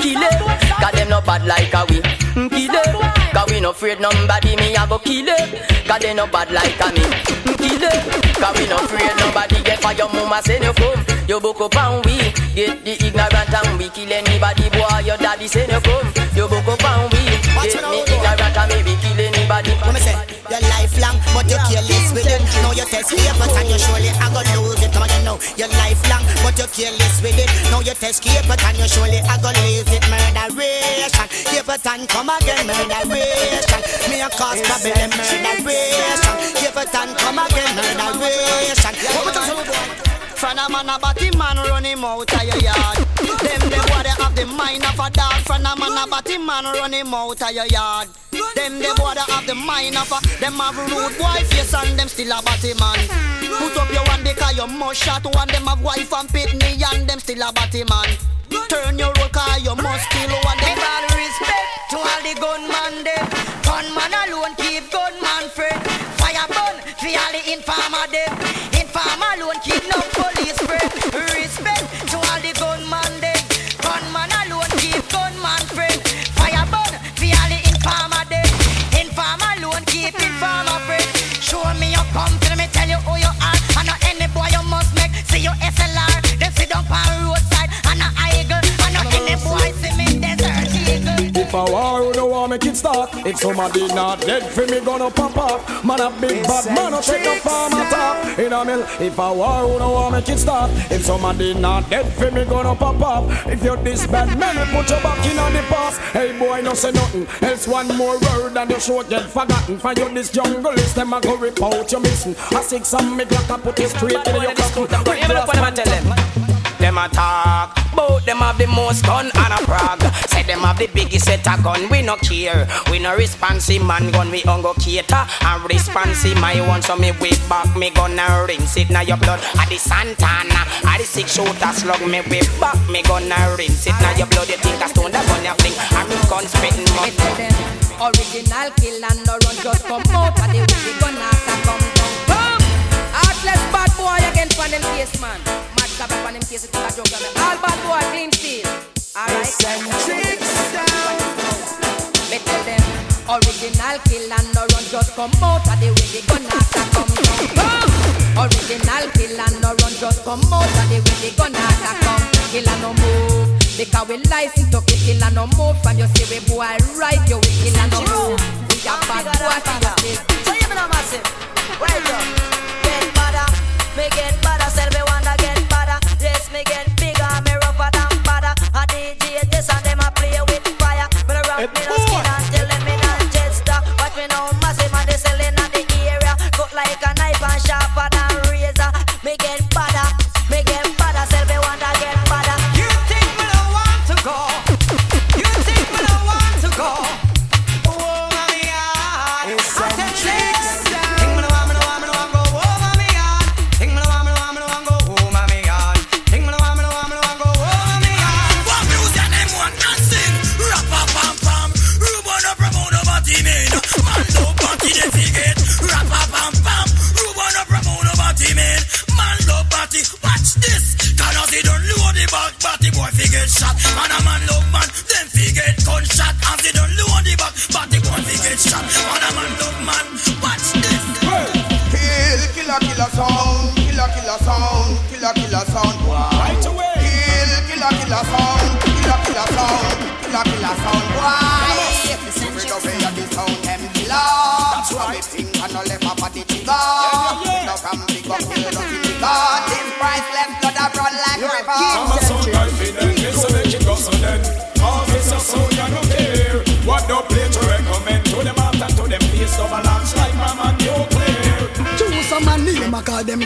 Kill it, cause them no bad like a we Kill it, cause we no afraid nobody Me a go kill it, cause they no bad like a me It, cause we no afraid nobody Get for your mama send you come You book up and we Get the ignorant and we kill anybody boy Your daddy send you come You book up and we Get me ignorant and maybe kill anybody. What me say? Your lifelong, but you careless with it. Now you test papers and you surely I go lose it. Come on, you know you're lifelong, but you careless with it. Now you test papers and you surely I go lose it. Murderation, Capleton, come again, murderation. Me a cause problem, murderation. Capleton, come again, murderation. What? From a man a batty man run him out of your yard. Them the boy they have the mind of a dog. From a man a batty man run him out of your yard. Them the boy they have the mind of a them have rude boy face and them still a batty man. Put up your one because you must shot one. Them have wife and pitney and them still a batty man. Turn your road cause you must kill one. Them all respect to all the gunman them. Gunman alone keep gunman friend. Fire burn for all the informer them. Informer alone keep no police friend. SLR. Then sit down on roadside. A war, who don't want to make it start. If somebody not dead for me, gonna pop up. Man a big bad man, no take no farm top. In a mill, if a war, who don't want make it start. If somebody not dead for me, gonna pop up. If you're this bad man, we put your back in on the past. Hey boy, no say nothing. Else one more word and your show get forgotten. For you this jungle is them a go rip out your missing. I six some me glock and put it straight to your cock. Even look what them a tell them. A talk, Both them have the most gun and a prog. Say them have the biggest set of gun, we no care. We no responsive man gun, we on go cater. And responsive my one, so me whip back me gun and rinse it now your blood. At the Santana, at the six shooter slug, me whip back me gun and rinse it now your blood. You think I stone that gun you fling, and me gun spitting mud. Original kill and no run just come out of the way we gonna come down. Heartless bad boy again for them case man. Mad cap on them case to a joke on them. All bad boy clean steel. Alright. Me tell them original kill and no run just come out of the way we gonna come down. Original kill and no run just come out of the way we gonna come. Kill and no move. Because we license to kill, kill and no move From you see we boy right, you we kill and no move We a bad boy for your state So you me no massive, right up Get badder, me get badder badder Yes,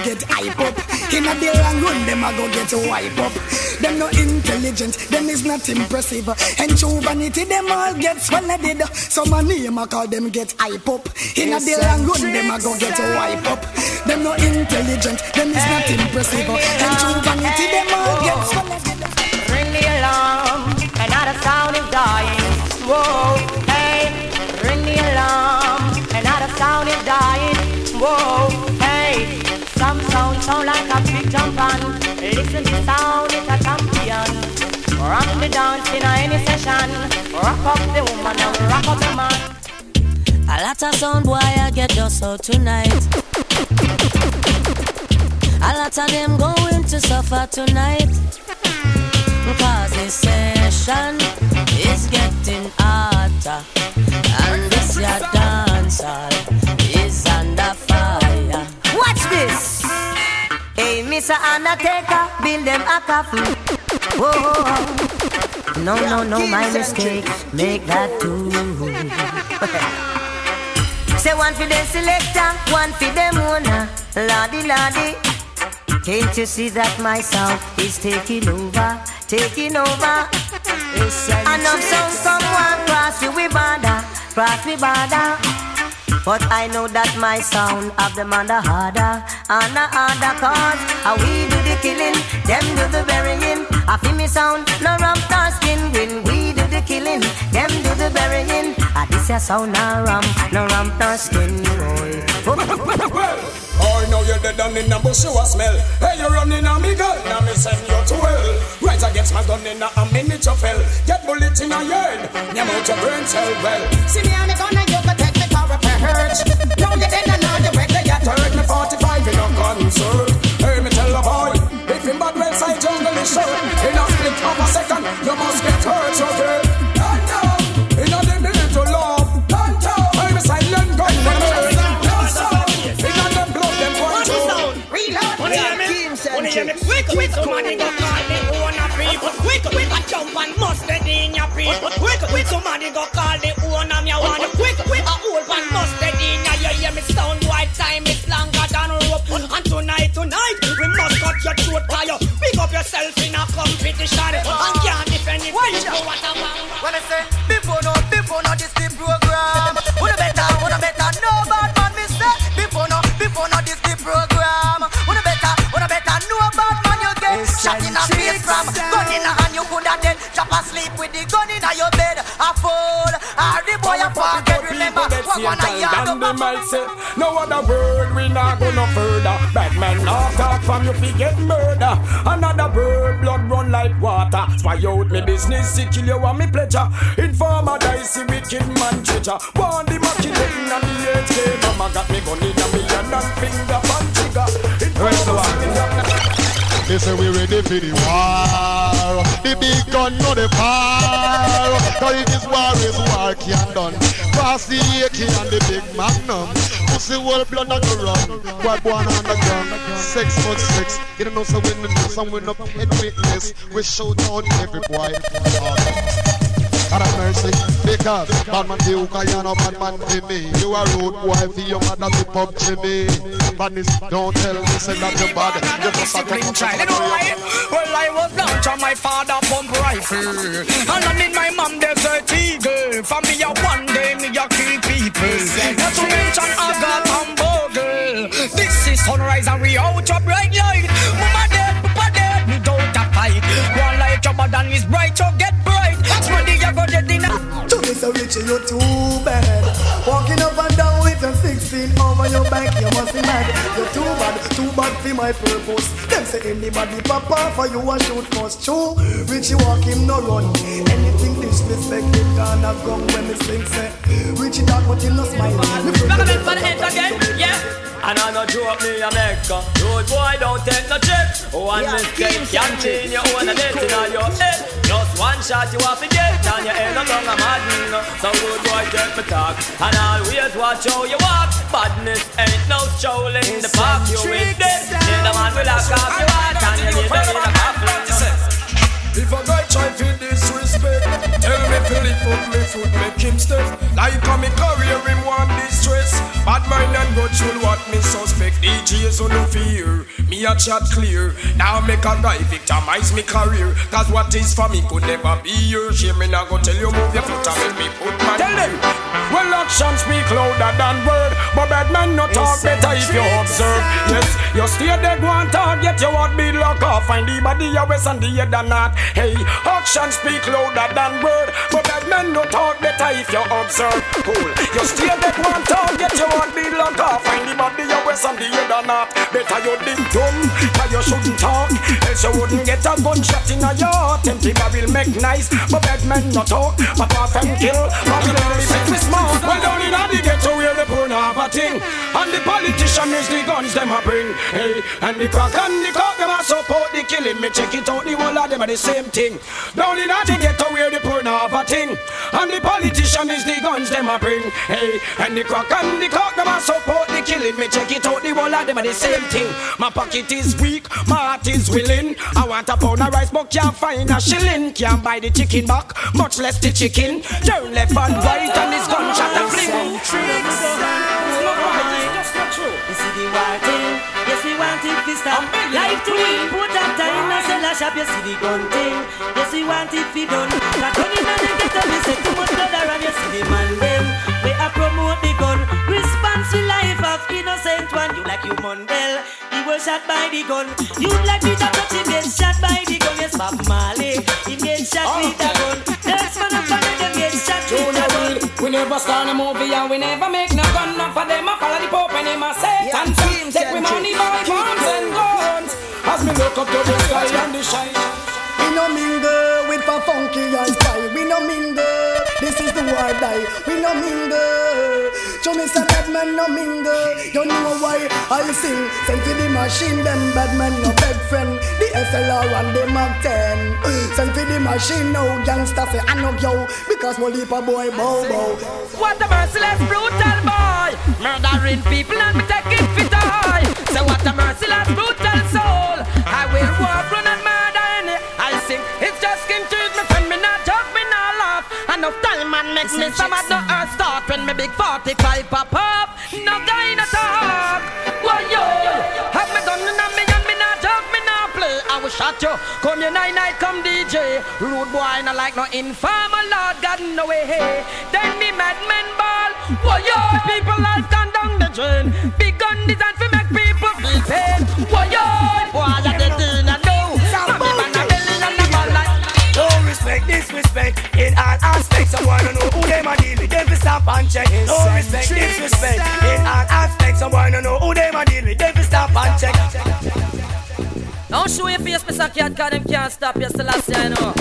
Them get hype up. In a day and run, them a go get a wipe up. Them no intelligent, them is not impressive. And true vanity, them all get swallowed. Some a name, I call them get hype up. In a day and run, them a go get wipe up. Them no intelligent, them is not impressive. And true vanity, them all get swallowed. Ring the alarm, another sound is dying. Whoa, hey, ring the alarm, another sound is dying. Whoa, some sound sound like a big jump on. Listen to sound, it's a champion. Rock the dance in any session. Rock up the woman and rock up the man. A lot of sound boy I get us out tonight. A lot of them going to suffer tonight. Cause this session is getting hotter. And this your dance hall is under Mr. Undertaker, build them a coffin. Whoa. No, no, no, my mistake. Make that two. Say one for the selector, one for them owner. Lordy, lordy. Can't you see that my sound is taking over, taking over? Enough sound come one cross we border, cross we border. But I know that my sound of them on the harder, on the harder cause uh, we do the killing, them do the burying. I feel me sound, no ramp nor skin. When we do the killing, them do the burying. Ah, this your sound, no ramp, no ramp nor skin. Oh, now you're dead down in the bush, you a smell. Hey, you running on me, girl, now me send you to hell. Right against my gun in a, a minute you fell. Get bullet in your head, your mouth your brain cell well. See me on the gun and you can take me for a perch. Now you dead and now you ready. You Turn me 45 in a concert. Hey, me tell a boy, if him bad well side jungle is short. In a split of a second, you must get hurt, okay? In a the minute to love. Hey, me silent gun, them hurt. A them blood, them want to. Reload. When you hear me? When you hear me? Quick, quick, somebody go call the owner people. Quick, quick, a jump and must dead in your people. Quick, quick, somebody go call Pick up yourself in a competition and can't defend it. You a man? When I say before no, before no, this the program. Wanna better, wanna better, no bad man, mister. Before no, before no, this the program. Wanna better, wanna better, no bad man, you get shot in a face from gun in a hand, you coulda dead. Drop asleep with the gun in your bed. A fool boy a forget, remember. What one a yard Then they might say, no other word, we not go no further. Bad man not talk from you fi get murder. Another bird, blood run like water. Spy out me business, see kill you and me pleasure. Informer dicey wicked man treasure. Born the maculating and the HK. Mama got me gun in a me and finger pan trigger. Informer They say we ready for the war. The big gun no the far. Cause if this war is war can done. Pass the AK and the big magnum. Pussy whole blood not go run. What born on the gun? Six foot six. You don't know so the news and when up head witness. We show down every boy. God have mercy, because bad man the hook, you know bad man to me. You a road boy for your mother to pub Jimmy. Badness, don't tell me say that you bad. You just a discipline child. You know why? Well, I was launched on my father pump rifle. And I need my mom desert eagle. For me, a one day, me a kill people. Not to mention Agat and Bogle. This is sunrise and we out a bright light. Mama dead, papa dead, me don't a fight. One light your than is bright, so get bright. Spready, you go dead in. To me so rich, you're too bad. Walking up and down with a 16 over your back, you must be mad. You're too bad, too bad for my purpose. Them say anybody papa for you a shoot first. True, Richie walk him no run. Anything disrespect, it gonna come when me sing say. Richie dog, but him no smile. And I no joke me a make Road boy don't take no trick One oh, Yeah, mistake can change your own destiny on your head. Just one shot you have to get And your head. No tongue a madden So road boy take me talk. And always watch how you walk. Badness ain't no strolling in the park You with dead Then the man will lock off your heart And you leave them in a coffin If a guy try to disrespect, tell me lift up me foot, make him step. Like a me career, him want distress. Bad mind and go through what me suspect. DJs on no fear, me a chat clear. Now make a guy victimize me career. Cause what is for me could never be your shame. Me now go tell you move your foot and make me put my Tell them, well action speak louder than word. But bad man not talk better if you observe. Yes, you stay there, go and target your what be lock off. Find the body, your west and the head and not. Hey, action speak louder than word. But bad men no talk better if you observe. Cool. You stay there, go and target your what be lock off. Find the body, your west and the and not. Better you dig dumb, cause you shouldn't talk. Else you wouldn't get a gunshot in a heart. Empty barrel make nice, but bad men no talk. But off and kill, but we only make me smart. Well, down in the ghetto where the poor have a thing. And the politician is the guns them a bring. Hey, and the crack and the cock them a support the killing. Me check it out, the whole of them are the same thing. Down in the ghetto where the poor have a thing. And the politician is the guns them a bring. Hey, and the crack and the cock them a support the killing. Me check it out, the whole of them are the same thing. My pocket is weak, my heart is willing. I want a pound of rice, but can't find a shilling. Can't buy the chicken back, much less the chicken. Turn left and right, and this gunshot a fling. You see the war thing, yes we want it to stop. Life to win, put that time in a cellar shop. You see the gun thing, yes we want it to done. That gun in the ghetto, we say too much blood around. You see the man them, we a promote the gun. Response to life of innocent one. You like Hugh Mundell, he was shot by the gun. You like Peter Tosh, he get shot by the gun. Yes, Bob Marley, he get shot oh. with a gun. There's man up on them get shot with a gun. We never start a movie and we never make no gun. None for them, I follow the Pope and him a Satan. son. Take we money by bombs and guns. As look up to the sky and the shine. We no mingle with a funky and spy. We no mingle. This is the war die. We no mingle. Show me some bad man no mingle. You know why I sing? Send to the machine. Them bad man no bad friend. The SLR and the Mark 10. Send to the machine now. Gangsta say I know yo because my leap a boy bow bow. What a merciless, brutal boy. Murdering people and me taking fit eye. So what a merciless, brutal soul. I will walk, run and murder any. I sing, it's just skin trees, me friend, me not joke, me not laugh. Enough time man makes me some at the earth start when me big 45 pop up. No guy no talk. Why yo? Have me gun in me and me not joke, me not play. I will shot you. Come your night night, come DJ. Rude boy, not like no informer, Lord God no way. Hey. Then me madman ball. Why yo? People life gone down the drain. Big gun designed to make people feel pain. Why yo? Respect, in all aspects. I wanna know who them a deal with. Them fi and check. No respect, disrespect. In all aspects, some boy no know who them a deal with. They fi stop and check. Don't show your face, Mr. Cat, cause them can't stop you, Selassie, I know.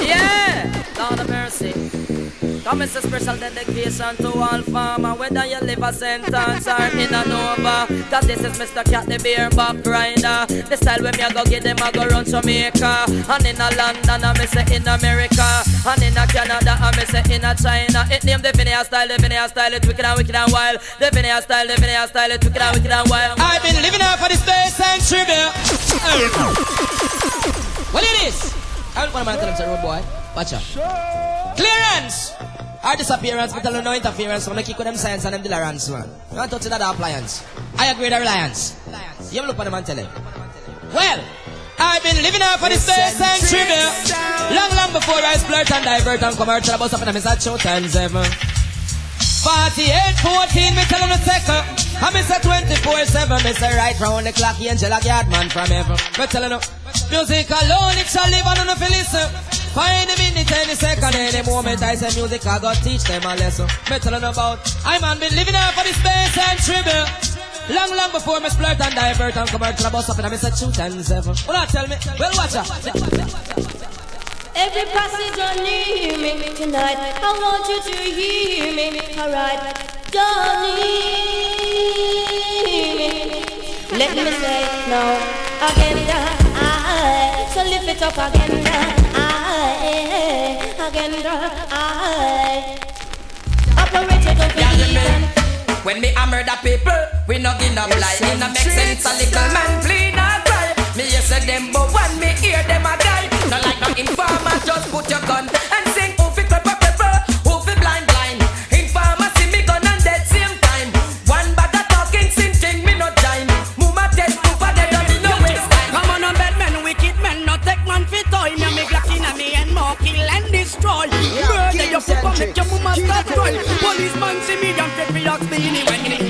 Yeah, Lord of mercy. Come it's a special dedication to all farmer, whether you live a sentence or in a Nova. Cause this is Mr. Cat, the beer back rider. The style when me a go get them, I go run Jamaica. And in a London, I me say in America. And in a Canada, I me say in a China. It name the Vinaya style, the Vinaya style, it's wicked and wicked and wild. The Vinaya style, the Vinaya style, it's wicked and wicked and wild. I've been living out for space and trivia. What it is? I don't want to tell him, road boy. Watch out. Clearance! Our disappearance, but them no interference. So I'm gonna kick with them science and them tolerance, man. You want to touch that appliance? I agree with the reliance. You look at them and tell him. Well, I've been living out for the space and trivia. Long, long before I splurt and divert and commercial about something I'm at show time seven. 48, 14, me tell them the second. I miss a 24, 7, me say right round the clock, angel a guard man from heaven. Me tell them, music alone, it shall live on the listen. Find a minute, any second, any moment, I say music, I got teach them a lesson. Me tell them about, I man been living out for the space and tribute. Long, long before me splurt and divert and commercial about something, I miss a two and seven. Well, I tell me, well, watch out. Every passenger near me you me tonight. I want you to hear me. Alright, darling. Let me say no again. I so lift it up again. I again. I operate it up. When me hammer the people, we no give no lie. It no make sense a little man plead or cry. Me hear say them, but when me hear them a die. No like no informer, just put your gun and sing. Who fi clip up paper, who fi blind blind. Informer see me gun and dead same time. One bag of talking, same thing me no join. Mama dead, Cooper dead, don't me no waste time. Come on, no bad men, wicked men, no take man fit toy. Me a me Glock inna me and more kill and destroy. Murder your papa, make your mama start cry. Policeman see me and fit me ask me anyway in time.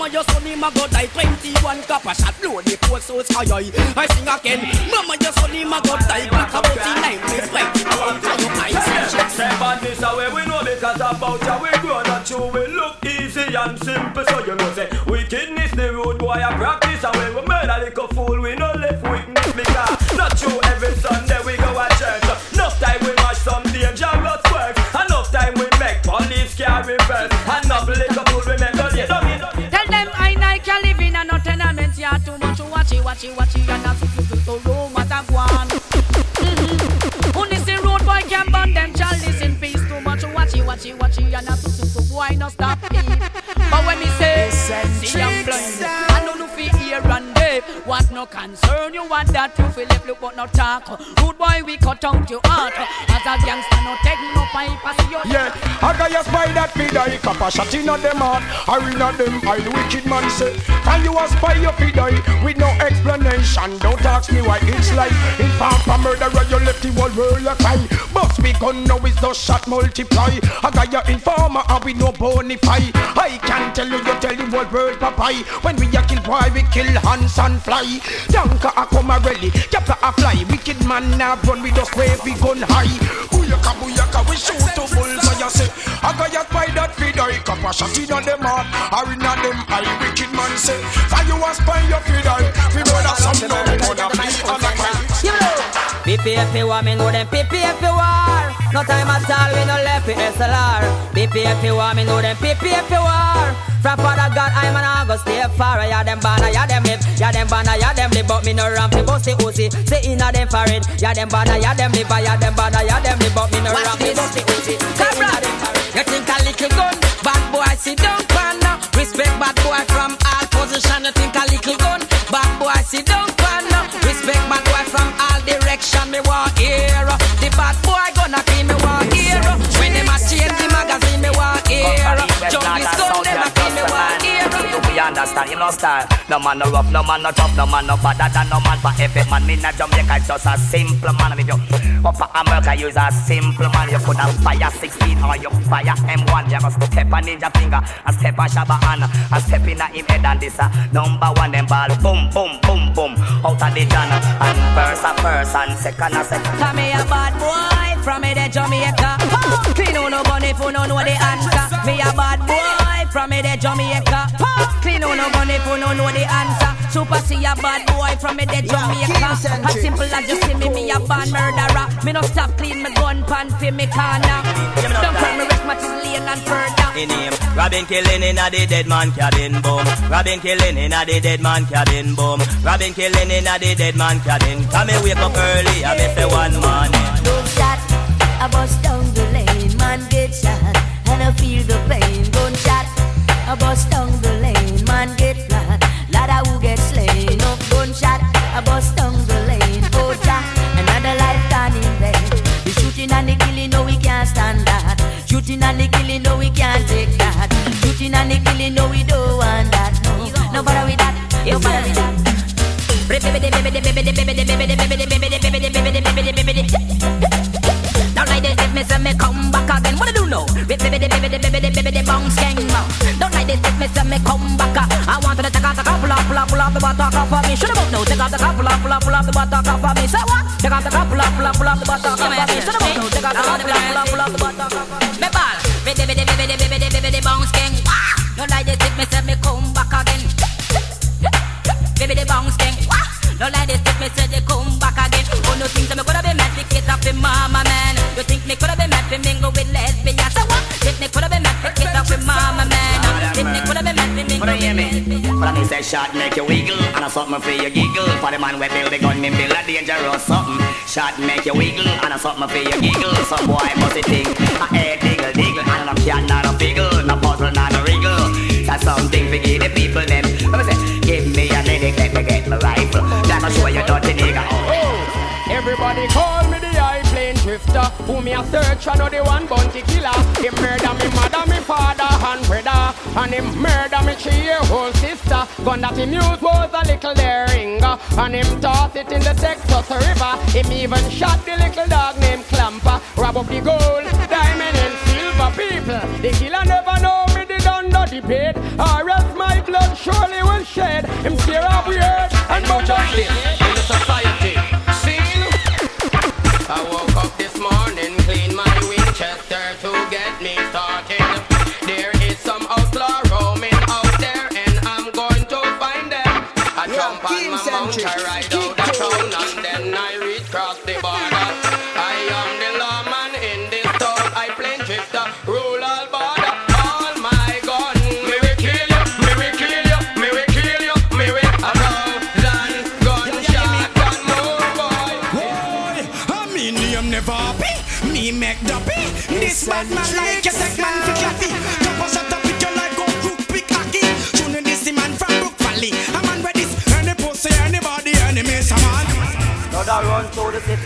Mama, your son him a go die. Twenty-one copper shot, blow the four souls aye. I sing again. Mama, your son him a go die. Glock about the nine, please fight. Say badness away, we know because about ya we grown and true. We look easy and simple, so you know say wickedness the road boy I practice away. We murder like a fool, we no left weakness because not true. Every Sunday we go to church. Enough time we watch some danger blood work. Enough time we make police carry first. Enough little fool we make watch it, watch it, and that's it, to room what I want. Who listen road boy can burn them child listen peace too much watch it, watch it, watch it, and that's it, to boy no stop it. But when me say, see I'm blind, What no concern you want that you feel left look but no talk. Rude boy we cut out your heart. As a gangster no take no pipe as you. Yeah, I got you spy that me die Copper shot in them heart. Arena them I the wicked man say Can you a spy your fi die? With no explanation Don't ask me why it's like In Papa murderer you left the whole world a cry. Bust me gun now is no shot multiply. I got your informer and we no bonify I can tell you you tell the whole world papai. When we a kill boy we kill hands and fly Danka a come a rally Capta a fly. Wicked man now run we just wave we gun high. Booyaka booyaka we shoot to bullseye. Say I got your spy that feed I Copper shot in on them heart. Or in on them eye. Wicked man say For you a spy your feed I We brother some no Gonna flee on the cry PPF war, me know them PPF war. No time at all, we no left with SLR. PPF war, me know them PPF war. From Father God, I'm an I go stay far. Yeah, them banner, yeah, them live. Yeah, them banner, yeah, them live. But me no ramp, me bust the Uzi. Say inna them forehead. Yeah, them banner, yeah, them live. Yeah, them banner, yeah, them live. But me no ramp, me bust the Uzi. Say inna them forehead. You think a little gun, bad boy sit down, partner. Respect bad boy from all position. You think a little gun, bad boy sit down, partner. All direction. Me want hear you understand? You know star. No man no rough, no man no tough, no man no better than no man for effort man. Me not Jamaica, just a simple man. If you up for America, use a simple man. You could have fire 16 or you fire M1. You must step on ninja finger, a step on Shabba Anna, a step in a him head and this a number one them ball. Boom, boom, boom, boom. Out of the jana and first a first and second a second. Me a bad boy from me the Jamaica. Oh, clean on no if you no know the answer. Me a bad boy from me the Jamaica. Oh, clean on no gun if you no know the answer. Super see a bad boy from me the Jamaica. As simple as you see me, me a bad murderer. Me no stop clean me gun pan fi me corner. Don't tell me rest my lane and further. In him, Robin killing in a the dead man cabin boom. Robin killing in a the dead man cabin boom. Robin killing in a the dead man cabin. Come me wake up early, I miss the one morning. Don't shot, I bust down the lane, man get shot, and I feel the pain. Gunshot, I bust down the lane, And no we don't want that. No, no bother with that, no bother with that. Now like this, if me say me come back again, what I do now? Bibbidi bibbidi bibbidi bibbidi bounce gang. Don't like this, if me say me come back. I want to take off the couple off, pull off, pull off the buttock off of me. Should have known, take off the couple off, pull off, pull off the buttock off of me. Say what? Take off the couple off, pull off, pull off the buttock off of me. Shot make you wiggle. And I something for you giggle. For the man we build the gun me build a dangerous something. Shot make you wiggle. And I something for you giggle. Some boy must think. I head diggle diggle. And I can not a figgle. No puzzle not a wriggle. That's something for give the people them. Let me say Give me a minute let me get my rifle. Let me show you dirty nigga. Oh, everybody call me drifter. Who me a search, the one bounty killer. He murder me mother, me father and brother. And him murder me three year old sister. Gun that him used was a little daring. And him toss it in the Texas River. Him even shot the little dog named Clamper. Rob up the gold, diamond and silver people. The killer never know me did under the bed. Or else my blood surely will shed. Him scare off weird and much of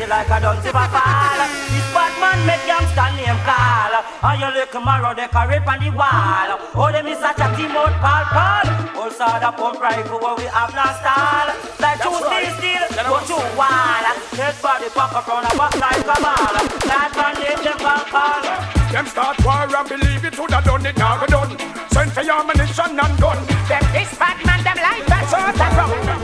through the city like a done silver fall. This bad man make youngster name call. And you look tomorrow they carry on the wall. Oh them is such a team out pal pal. Also the pump rifle where we have no stall. Like two steel steel, go to wall. Head body pop up round a back like a ball. That man name them call call Them start war and believe it would have done it, now go done. Send for your ammunition and gun. Them this bad man, them like that sort of rum.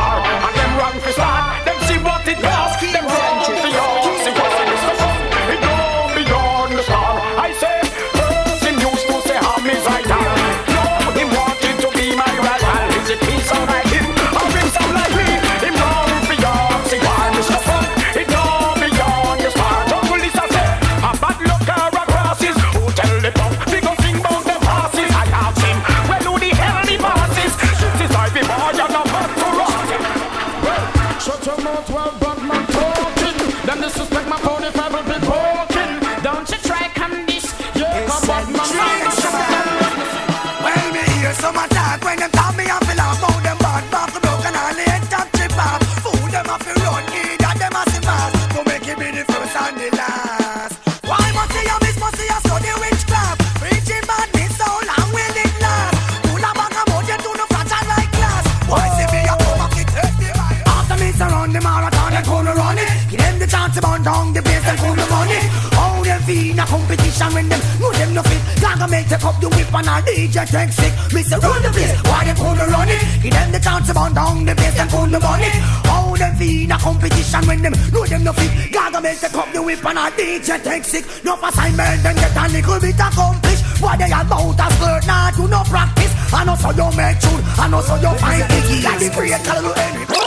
DJ take sick. Say run the place, why they couldn't run it? Give them the chance to burn down the place and pull the money. How them feel in a competition when them know them no fit. Gaga make take up the whip and our DJ take sick. No assignment them get a little bit accomplished. Why they about a skirt now do no practice. I know so you make tune, I know so you find it. Like the great Calvin Henry.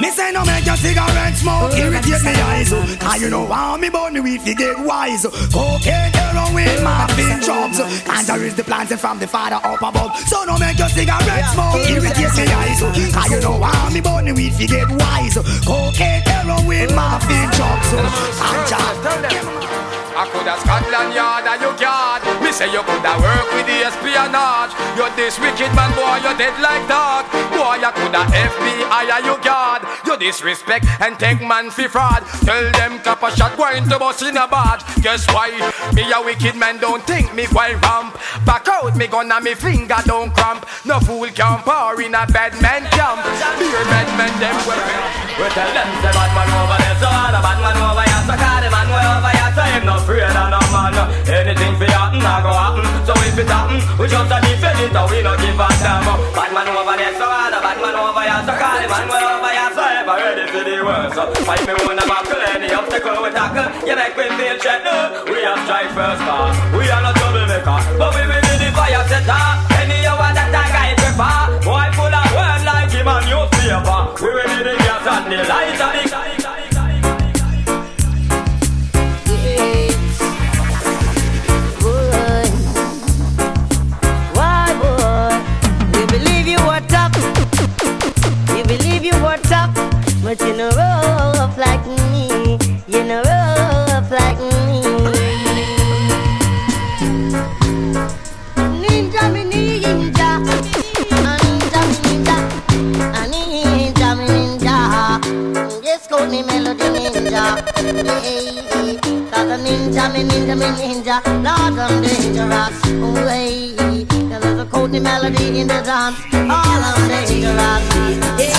Me say no make your cigarette smoke irritate me eyes oh. Cause you know how me burn me weed fi get wise oh. Cocaine, heroin, morphine, drugs oh. Cancer is the planting from the father up above So no make your cigarette smoke irritate me eyes oh. Cause you know how me burn me weed fi get wise oh. Cocaine, heroin, morphine, drugs oh. Ganja I coulda Scotland Yard and you can't. Say you coulda work with the espionage. You're this wicked man, boy, you're dead like dog. Boy, you coulda FBI and you guard. You disrespect and take man for fraud. Tell them cap a shot going to bust in a bad. Guess why? Me a wicked man don't think me while ramp. Back out me gun and me finger don't cramp. No fool can power in a bad man camp. Beer bad man them weapon. We tell them say bad man over there, so all the bad man over here, so call man way over here, so him no afraid of no man. Anything fi happen, I go happen. So if it happen, we just a defend it, we no give a damn. Bad man over there, so hard. Bad man over here, so call the man way over here, so ever ready for the worst. Fight me one a buckle, any obstacle we tackle. You make me feel threatened. We have strike first car. We are not troublemaker, but we will be the fire setter. Any hour that I guy prepare, boy full of word like him you favor. We will be the gas and the light and the But you know rough like me, you know rough like me. Ninja me ninja, a ninja me ninja, a ninja me ninja. Yes, call me melody ninja. Hey, cause a ninja me ninja me ninja, Lord I'm dangerous. Oh, hey, cause a code melody in the dance, all I'm dangerous. Yeah.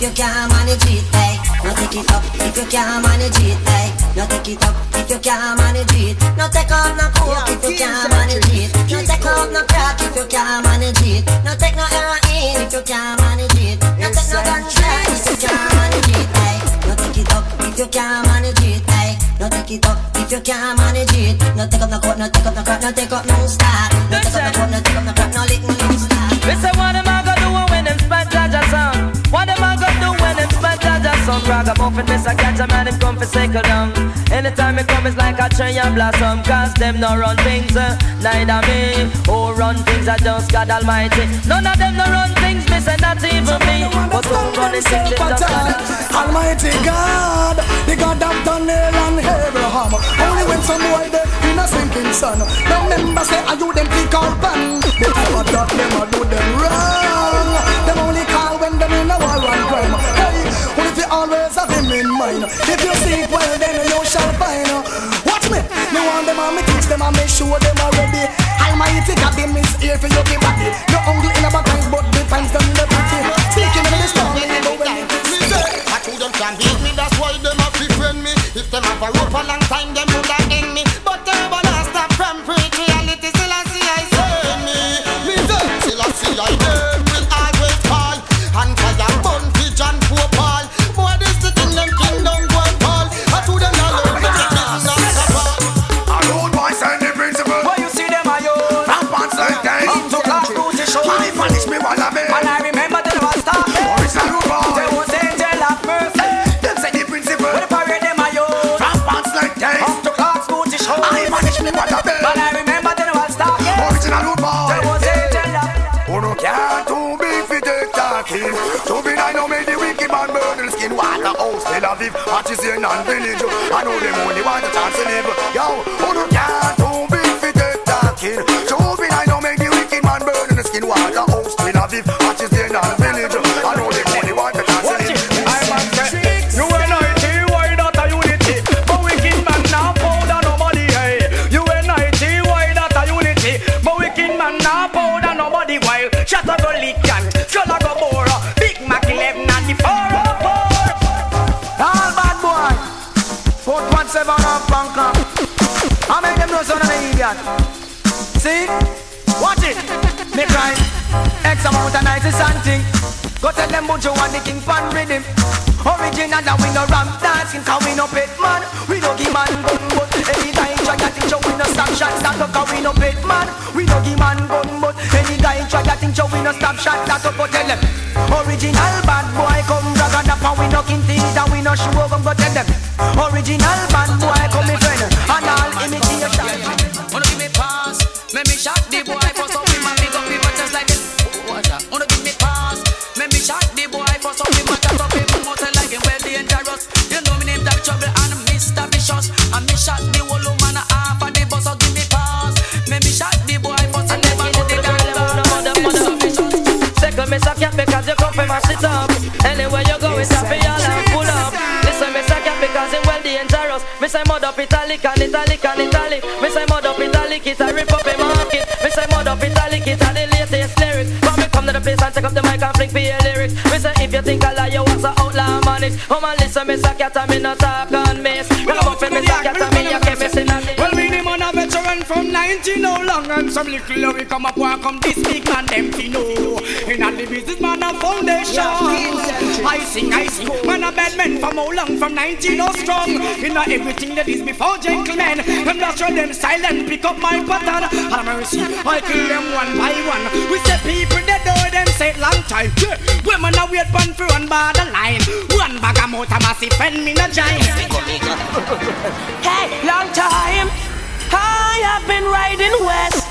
If you can't manage it, hey. No take it up if you can't manage it, hey. No take it up if you can't manage it. No take off no coke if you can't manage it. No take off no crack if you can't manage it. No take no heroin if you can't manage it. No take no gunshot if you can't manage it, hey. No take it up if you can't manage it, hey. No take it up if you can't manage it. No take up no coke, no take up no crack, no take up no start. Song? Ragamuffin, miss a catch a man, him come for cycle down. Anytime he come, it's like a tree and blossom. Cause them no run things, uh, neither me. Who run things, I just God Almighty. None of them no run things, me say not even me. But who run things, it's just God. Almighty God, the God of Daniel and Abraham. Only when some boy dead in a sinking sun. Now remember say, are you them pick out pan? Because that them a do them wrong. Them always have him in mind? If you seek well, then you shall find. Watch me, me want them and me teach them and make sure them are ready. Almighty God, them is here for your body. No only in about times, but the times them the pretty. Speaking of the story, you know when it is I told them can't beat me, that's why them have to friend me. If them have a rope a long time, them would Aviv. What is here non-village? I know them only want a chance to live. Yo, who no care 404. All bad boy, put one seven on bunker. I make them know so yard. See? Watch it. Me cry. X amount of nights something. Go tell them Buju and the King Pan rhythm. Original and we no ramp dancing Cause we no pet man We no give man gun but Any guy try to think so we no stop shot Start up cause we no pet man We no give man gun but Any guy try to think so we no stop shot Start up go tell them Original bad boy come brag and up And we no king things and we no show come go tell them Original bad boy come italic and italic and italic. Me say mud up italic it a rip up a market. Me say mud up italic it a the latest lyrics. But me come to the place and take up the mic and flick for your lyrics. Me say if you think I lie you was a outlaw man Come and listen me suck ya to me not talk and miss from 90 no long And some little we come up and come this big man them fi know. In a the business man a foundation. I sing, I sing Man a bad man from how long from 90 no strong. In a everything that is before gentlemen. Them not show them silent pick up my pattern. And mercy I kill them one by one. We say people they do them say long time. Yeah. Women a wait pan for one by the line. One bag a massive friend me no giant Hey, long time. I have been riding west.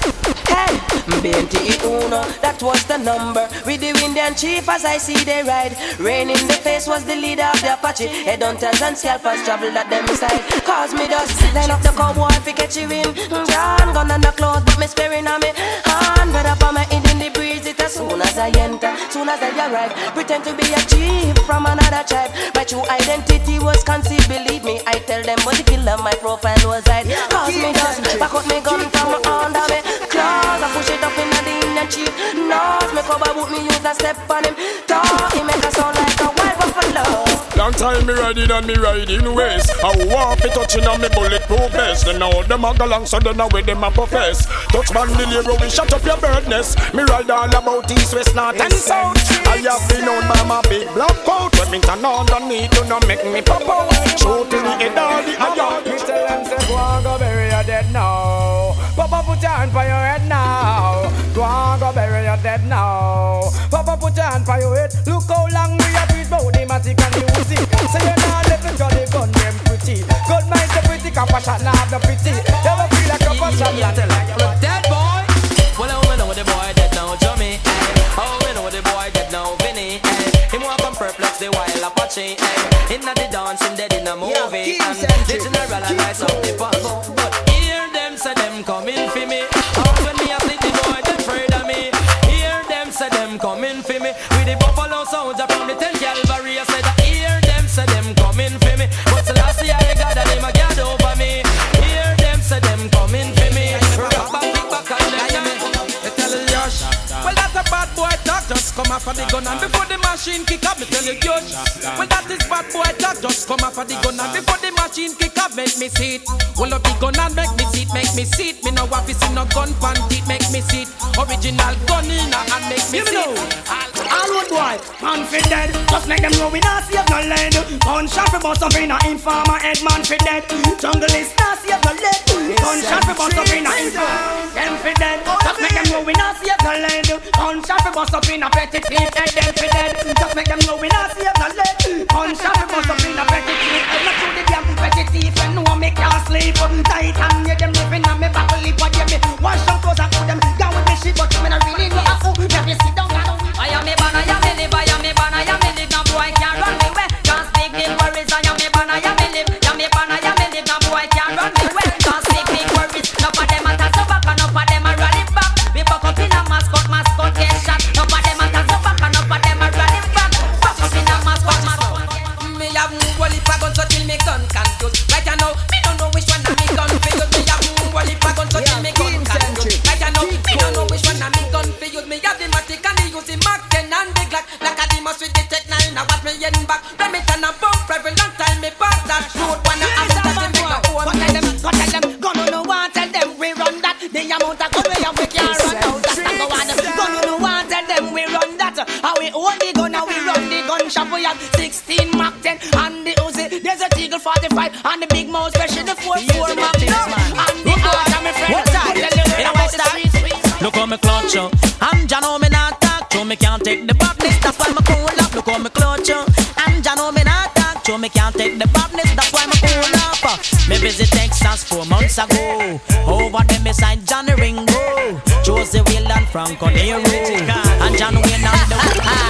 Hey, BNT Uno, that was the number. With the Indian chief as I see they ride. Rain in the face was the leader of the Apache. Headhunters and scalpers traveled at them side. Cause me dust, line up the cowboy fi catch you in. John gun on the clothes, but me sparing on me hand. But up on my head in the breeze, soon as I enter, soon as I arrive. Pretend to be a chief from another tribe. My true identity was concealed, believe me. I tell them, but the killer, my profile was hide. Cause me dust, back up me gun from under me claws. I push it up in the Indian chief nose. Me cover boot me use a step on him. Talk, he make a sound like a. Long time me riding and me riding ways. I want fi touching on me bulletproof vest. And now them a go long so then now with them a profess. Touch man the hero we shut up your bird nest. Me ride all about east, west, north and south. I have been known by my big black coat. When me turn underneath, you know make me pop out. Shoot in the head all the iron. Me tell them say go and go bury your dead now. Papa put your hand for your head now. Go and go bury your dead now. Papa put your hand for your head. Look how long we been the matic and the Uzi. Say you're not living to the gun them pretty. Good mind the pretty, compassion now have the pity. You ever feel like a passion? Yeah, tell. Dead boy. Well, I know the boy dead now, Jummy. eh. Oh, we know the boy dead now, Vinny. eh. Him walk and perplex the wild Apache. eh. Inna the dance, him dead in a movie. And the general and lights up the pump. But come off of the gun and before the machine kick up, me tell you Yosh. Well, that is bad boy talk. Just come off of the gun and before the machine kick up, make me see it. Well, up the gun and make me sit, make me sit. Me no to see no gun pan it, make me sit. Original gun in and make me sit. me know. it. All road boy, man fi dead. Just make them know we not save no lead. Gunshot fi bust up in a informer head, man fi dead. Jungle is not save no lead. Gunshot fi bust up in a informer, them fi dead. Just make them know we not save no lead. Gunshot fi bust up in a petty thief head, them fi dead. Just make them know we not save no lead. Gunshot fi bust up in a petty thief head. Not through the damn petty thief and know me can't sleep. Tight and yeah, them living on me back lip. What yeah me wash up clothes and put them down with me shit, but me not really know how. To sit down I am me ban, Me you. I'm Jano, me not talk to me can't take the badness. That's why me cool up. Look how me clutch you. I'm Jano, me not talk to me can't take the badness. That's why me cool up. Me visit Texas four months ago. Over there me signed Johnny Ringo, Josie and Franco Nero, and John Wayne and the.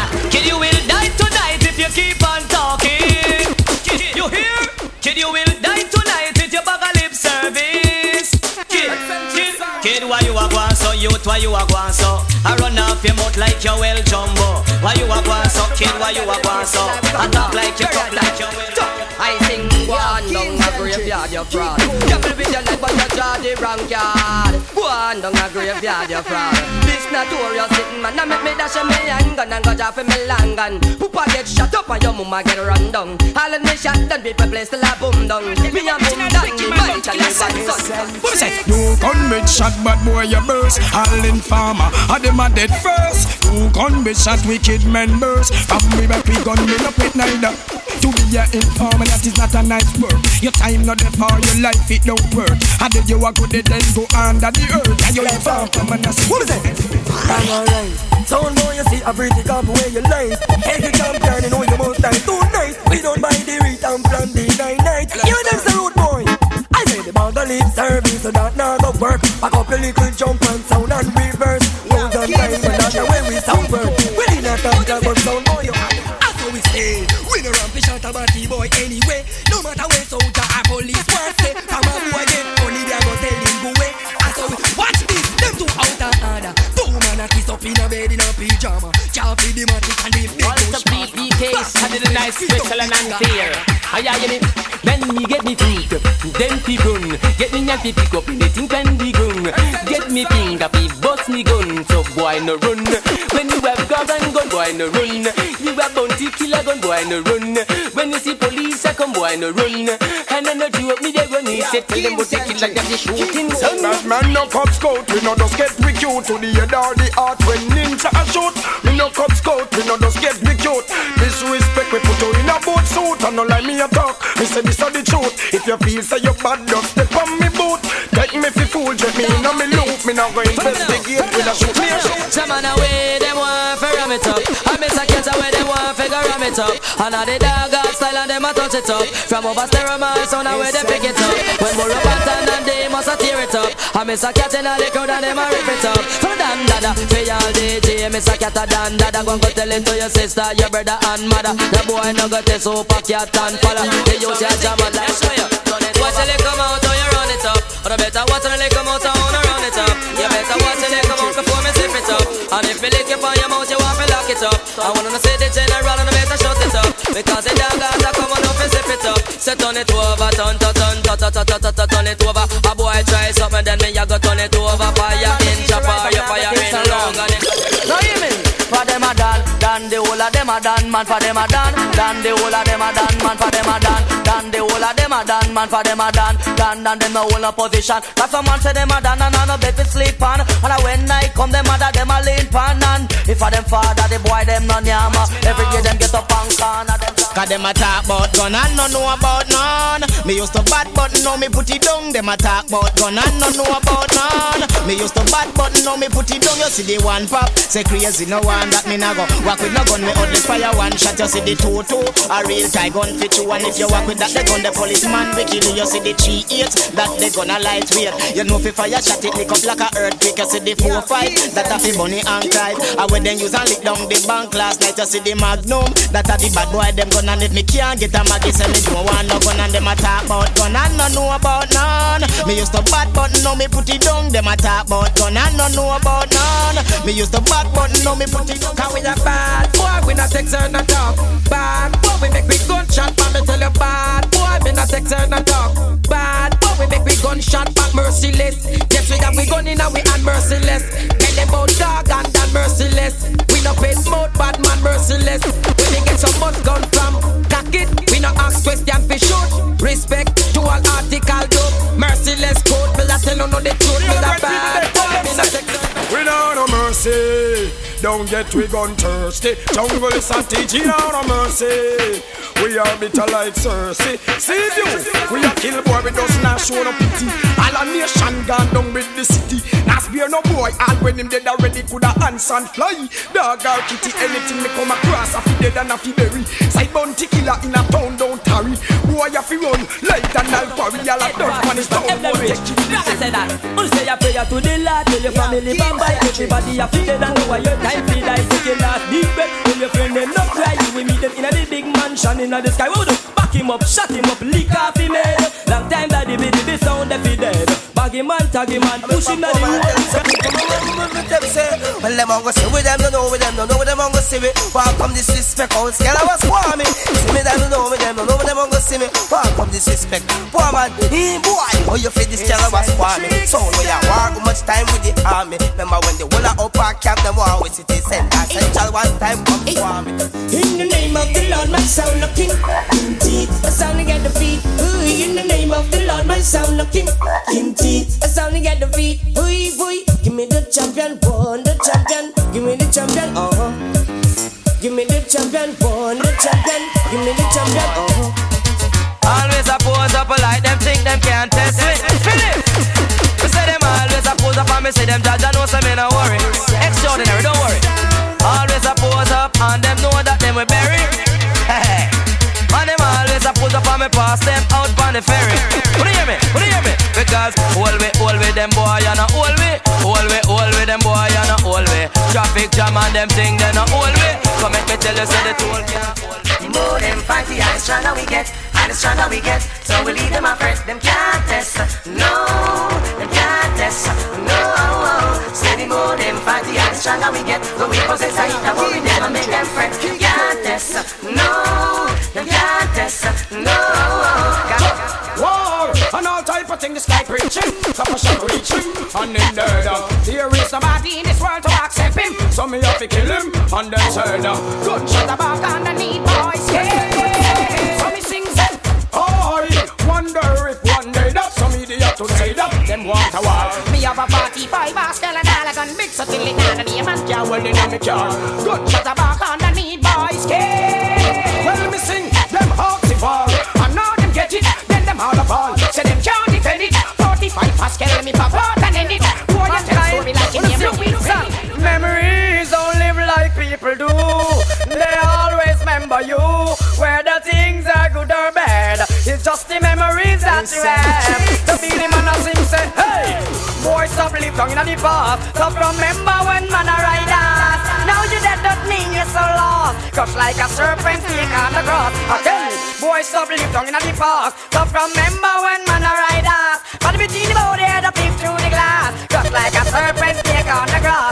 you a going so? I run off your mouth like your well jumbo. Why you a going so? Kid, why you a going so? I talk like you talk like your well I sing one down a graveyard, you fraud. Devil with your leg, you draw the wrong card. One down a graveyard, you fraud. This notorious sitting man, I make me dash a me handgun and go drop in me long gun. Poopa get shot up and your mama get run down. All in me shot, then people place till I boom down. Me a boom down, man, tell me one son. What say? You gun with shot, bad boy you burst. All in farmer, and them a dead first. You gun with shot, wicked men burst. From me back we gun me no pit neither. To be a informer, that is not a nice word. Your time not there for your life, it don't work. And then you are good, then go under the earth. And you come and ask. What is? I'm. Sound boy, you see a cop where you life. Every champion, you know you must die tonight. We don't buy the rhythm from the nine night. You them the boy. I say the bag of lip service, so that go work. Back up little jump and sound and reverse. Loads of time, the way we sound. We did not talk about sound boy. How we stay. We no ramp shot a batty boy anyway. No matter where in a bed in a pyjama. Can't feed the matic and the big What's the BBKs? I did a nice special and unfair. I hear me. When me get me feet, then fi gun. Get me and pick up anything when we gun. Get me finger fi bust me gun. So boy no run. When you have gun and gun, boy no run. Killer gun, boy no run. When you see police, I come boy no run. And then you do up me they run. He said tell them what they kill like them they shooting son. That man no cop scout, we no just get me cute to the head or the heart when ninja a shoot. Me no cop scout, we no just get me cute. Disrespect, we put you in a boat suit and no like me a talk. Me say this are the truth. If you feel say you bad, just step on me boot. Take me fi fool, jet me in a me loop. Me no go investigate with a shoot shoot. Some man away, it up. And all the dog got style and them a touch it up. From over stereo my sound away, they pick it up. When more up and and they must a tear it up. I miss a cat in all the crowd and them a rip it up. For dan dada, for y'all DJ, miss a cat a dan dada. Go and go tell it to your sister, your brother and mother. The boy no got this super cat and follow. The youth ya jam and like you. Watch it come out, how you run it up. Or better watch it come out, how you run it up. You better watch it come out before me zip it up. And if me lick up on your mouth, you I wanna say the general and I better shut it up. Because the dog has to come on up and zip it up. So turn it over, turn, turn, turn, turn, turn, turn, turn, turn, turn it over. A boy try something, then me ya go turn it over. Fire in chopper, you fire in long and it. Now hear me? For them a done, done the whole of them a done, man. For them a done, done the whole of them a done, man. For them a done, done the whole of them a done, man. For them a done, done, done them a whole of position. Cause some man say them a done and I no bet fi sleep on. And when night come, them mother them a lean pan and if a them father, the boy them no yama. Every day them get up and corner them. Cause them a talk about gun and no know about none. Me used to bad but now me put it down. Them a talk about gun and no know about none. Me used to bad but now me put it down. You see the one pop, say crazy no one that me nah go. Walk with no gun, me only fire one shot. You see the two two, a real tie gun fit you. And if you walk with that, the gun the policeman we kill you. You see the three eight, that the gun a lightweight. You know fi fire shot it lick up like a earthquake. You see the four five, that a fi Bonnie and Clyde. I when them use and lick down the bank last night. You see the magnum, that a the bad boy them gun and if me can't get a maggie, say me don't want no gun and them a talk about gun and no know about none. Me used to bad but now me put it down. Them a talk about gun and no know about none. Me used to bad but now me put it down. Cause we a bad boy, we not text her no talk. Bad boy, we make we gunshot, man, me tell you bad boy, me not text her no talk. Bad boy, we make we gunshot, but merciless. Yes, we have we gun in and we and merciless. Tell them about dog and that merciless. We no pay mouth, bad man merciless. We get some must gun from, cock it. We no ask question for shoot. Respect to all article dope. Merciless code, me la tell you no the truth, me la bad. mercy. Don't get we gun thirsty. Jungle is a teaching out of mercy. We are bitter like Cersei. See you. We are kill boy with us not show no pity. All a nation gone down with the city. Not spare no boy. All when him dead already coulda hands and fly. Dog or kitty, anything me come across, a fi dead and a fi bury. Side bounty killer in a town don't tarry. Boy a fi run like an alpari. All a dirt man is down. Won't take you Like I said that, who say a prayer to the Lord Tell your family bye bye Everybody a feel dead and know why your time feel like your last deep breath Tell your friend them not cry You will meet them in a the big mansion in the sky do? Back him up, shut him up, lick off him head Long time that the baby the sound that he dead Bag him man, tag him man, push him down the say, well them on go see with them, don't know with them, don't know with them on go see me. Welcome disrespect, all scale I was swarming. See me them, don't know with them, don't know with them on go see me. Welcome disrespect, poor man, he boy. Oh you feel this scale I was swarming. So we are how much time with the army. Remember when the whole of upper camp them war with city center central one time come swarming. In the name of the Lord, my sound of king. King teeth, a sounding at the feet. Ooh, in the name of the Lord, my sound of king. King teeth, a sounding at the feet. Ooh, ooh, give me the champion, one, the champion. Give me the champion, uh huh. Give me the champion, one, the champion. Give me the champion, uh huh. Always a pose up like them think them can't up and me say them judge I know say me no worry. Extraordinary, don't worry. Always a pose up and them know that them we bury. Hey, and them always a pose up and me pass them out on the ferry. What do you hear me? What do you hear me? Because all we, all we, them boy and a all we, all we, all we, them boy and a all we. Traffic jam and them thing they no all we. Come make me tell you say the toll can't hold. The more them fight, the higher stronger we get, higher stronger we get. So we leave them afraid, them can't test. Uh, no, them can't test. Uh, no, say the more them fight, the higher stronger we get. But we possess a hit, uh, but we never make them fret. Can't test. No, them can't test. No. War and all type of thing the sky preaching, suppression reaching, and in uh, there is nobody in this world to accept him. So me have to kill him, and then said, uh, gunshot back need boys. Yeah. So me sing them. I wonder if one day that some idiot to say that them want a war. Me have a 45 basket and all a gun big so till it down and the man Yeah, well in me car. Gunshot a the that you have. The feeling man a sing say, hey, boy, stop live down in the past. Stop remember when man a ride us. Now you dead don't mean you're so lost. Crush like a serpent snake on the cross. Again, boy, stop live down in the past. Stop remember when man a ride us. But between the body head up peep through the glass. Crush like a serpent snake on the grass.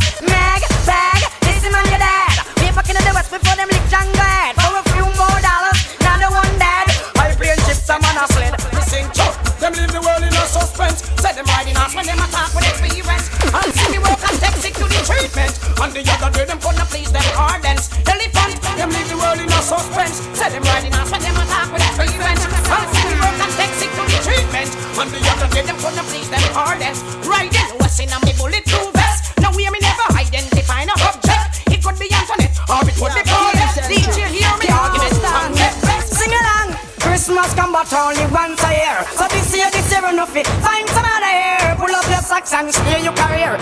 And the other day them gonna please them ardents. Elephant, them leave the world in a suspense. Set them riding us when them attack with experience. And see me work and take sick to the treatment. And the other day them gonna please them ardents. Riding west in a me bulletproof vest. Now we me never identify no object. It could be Antoinette or it could be Paulette. DJ hear me argument and get best. Sing along. Christmas come but only once a year So this year, this year enough it Find some other year Pull up your socks and steer your career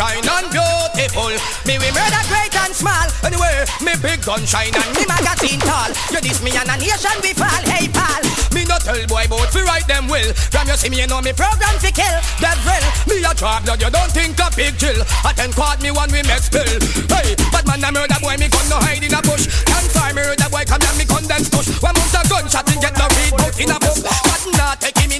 shine and beautiful. Me we murder great and small. Anyway, me big gun shine and me magazine tall. You diss me and a nation we fall. Hey pal, me no tell boy bout fi write them will. From you see me you know me program fi kill. Well, me a draw blood. You don't think a big chill. A ten quad me one we make spill. Hey, but man a murder boy me gun no hide in a bush. Can't find murder boy come down me condense push. One month a gunshot he get no read bout in a book. But not take him into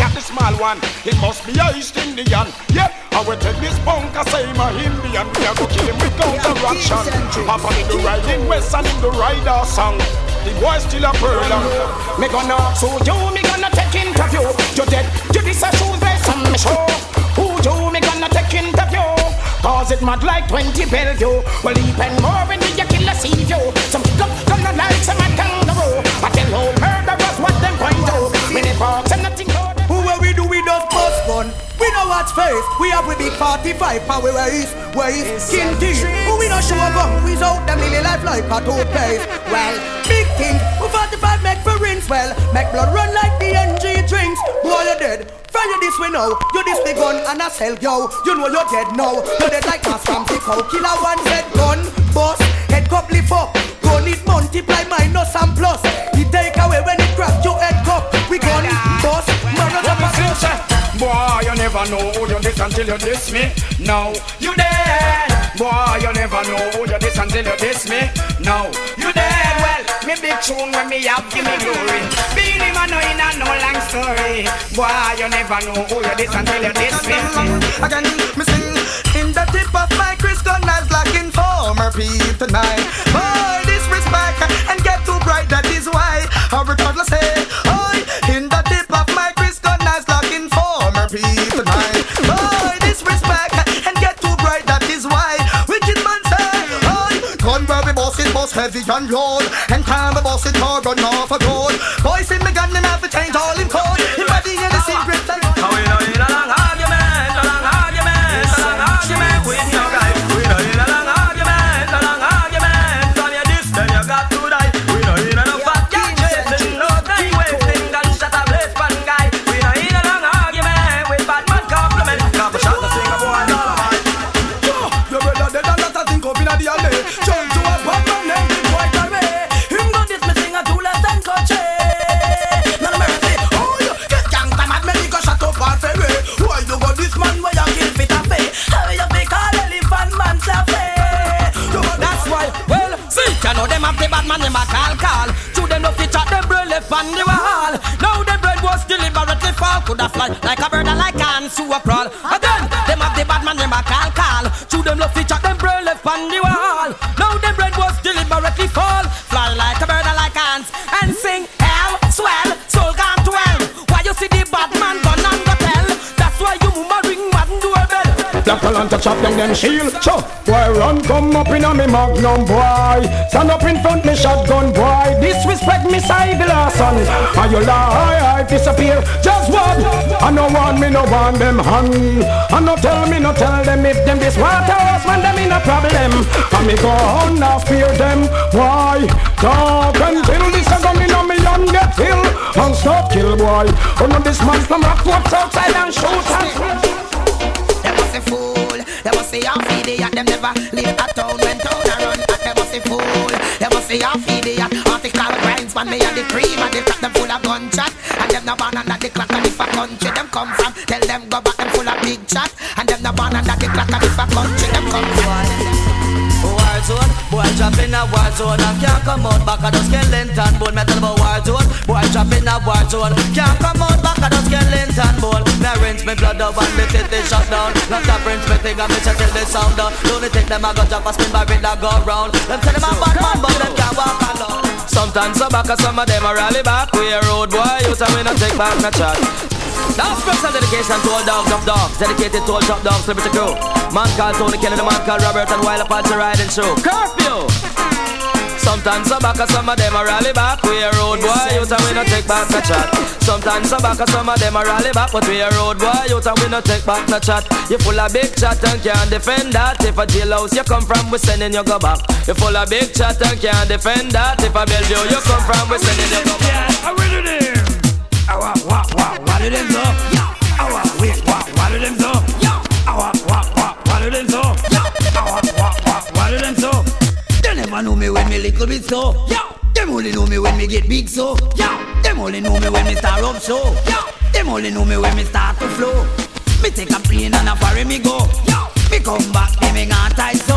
small one. He must be a East Indian. Yeah, I will take this punk I say my a Indian. We are go kill him with counteraction. Papa in the riding west and in the rider song. The boy still a pearl. Me gonna so you, me gonna take interview. You dead, you this a shoes on me show. Who you, me gonna take interview. Cause it mad like 20 Bellevue. Well, even more when you kill a sea view. Some come, gonna like some a kangaroo. I tell old murderers what them to. Many parks and nothing gun. We know what's face. We have we big 45 power waist, waist, skin teeth. Who we no show a gun. We out them lily life like a toothpaste. Well, big thing. Who 45 make for rinse. Well, make blood run like the NG drinks. Boy, you're dead. Fire this we know. You this big gun and I sell yo. You know you're dead now. You're dead like mass from Tico. Killer one dead gun. Boss. Head cup lift up. Gun it multiply minus and plus. He take away when it crack your head cup. We gun boss. Up a Boy, you never know who you this until you diss me. Now you dead. Boy, you never know who you this until you diss me. Now you dead. Well, me big tune when me have give me glory. Beenie Man, no in a no long story. Boy, you never know who you this until you diss me. Again, me sing in the tip of my crystal knife, like informer peep tonight. Boy, disrespect and get too bright, that is why I regardless say, heavy and load, and time we boss it, hard run off a road. Boy, who a crawl. Again, chop down them shield. Cho, boy run come up in a me magnum boy. Stand up in front me shotgun boy. Disrespect me side son. And you lie, I disappear. Just what? I no want me no want them hang. I no tell me no tell them if them this water house man them in a problem. And me go on now fear them. Why? Talk until this come in on me and get ill. And stop kill boy. Oh no this man from rock what's outside and shoot and Them was a half idiot. Them never leave a town when town a run. And them was a fool. Them was a half idiot. Article grinds man me and the cream and the top them full of gunshot. And them no born under the clock and if a country them come from. Tell them go back them full of big shot. And them no born under the clock and if a country them come from. Zone, boy drop in a war zone and can't come out back of the skeleton bone. Me tell about war zone, boy drop in a war zone, can't come out back of the skeleton bone. Me rinse me blood up and me they shut down. Not stop rinse me thing and me shut till the sound down. Don't think them a go drop a spin by it a go round. Them say them a bad man but them can't walk alone. Sometimes so back and some of them a rally back. We a road boy, you tell me no take back no chat. Now special dedication to all dogs of dogs Dedicated to all top dogs, liberty crew Man called Tony Kelly, the man called Robert And while Apache riding through Curfew Sometimes some back some of them a rally back We a road boy, you and we no take back no chat Sometimes some back some of them a rally back But we a road boy, you and we no take back no chat You full of big chat and can't defend that If a jailhouse you come from, we sending you go back You full of big chat and can't defend that If a Bellevue you come from, we sending you go back I'm ready there. Awa, wa, wa, wa, do them so? Awa, wait, wa, wa, do them so? Awa, wa, wa, wa, do them so? Never know me when me little bit so. Them only know me when me get big so. Them only know me when me start up so. Them only know me when me start to flow. Me take a plane and a ferry me go. Me come back, me me tight so.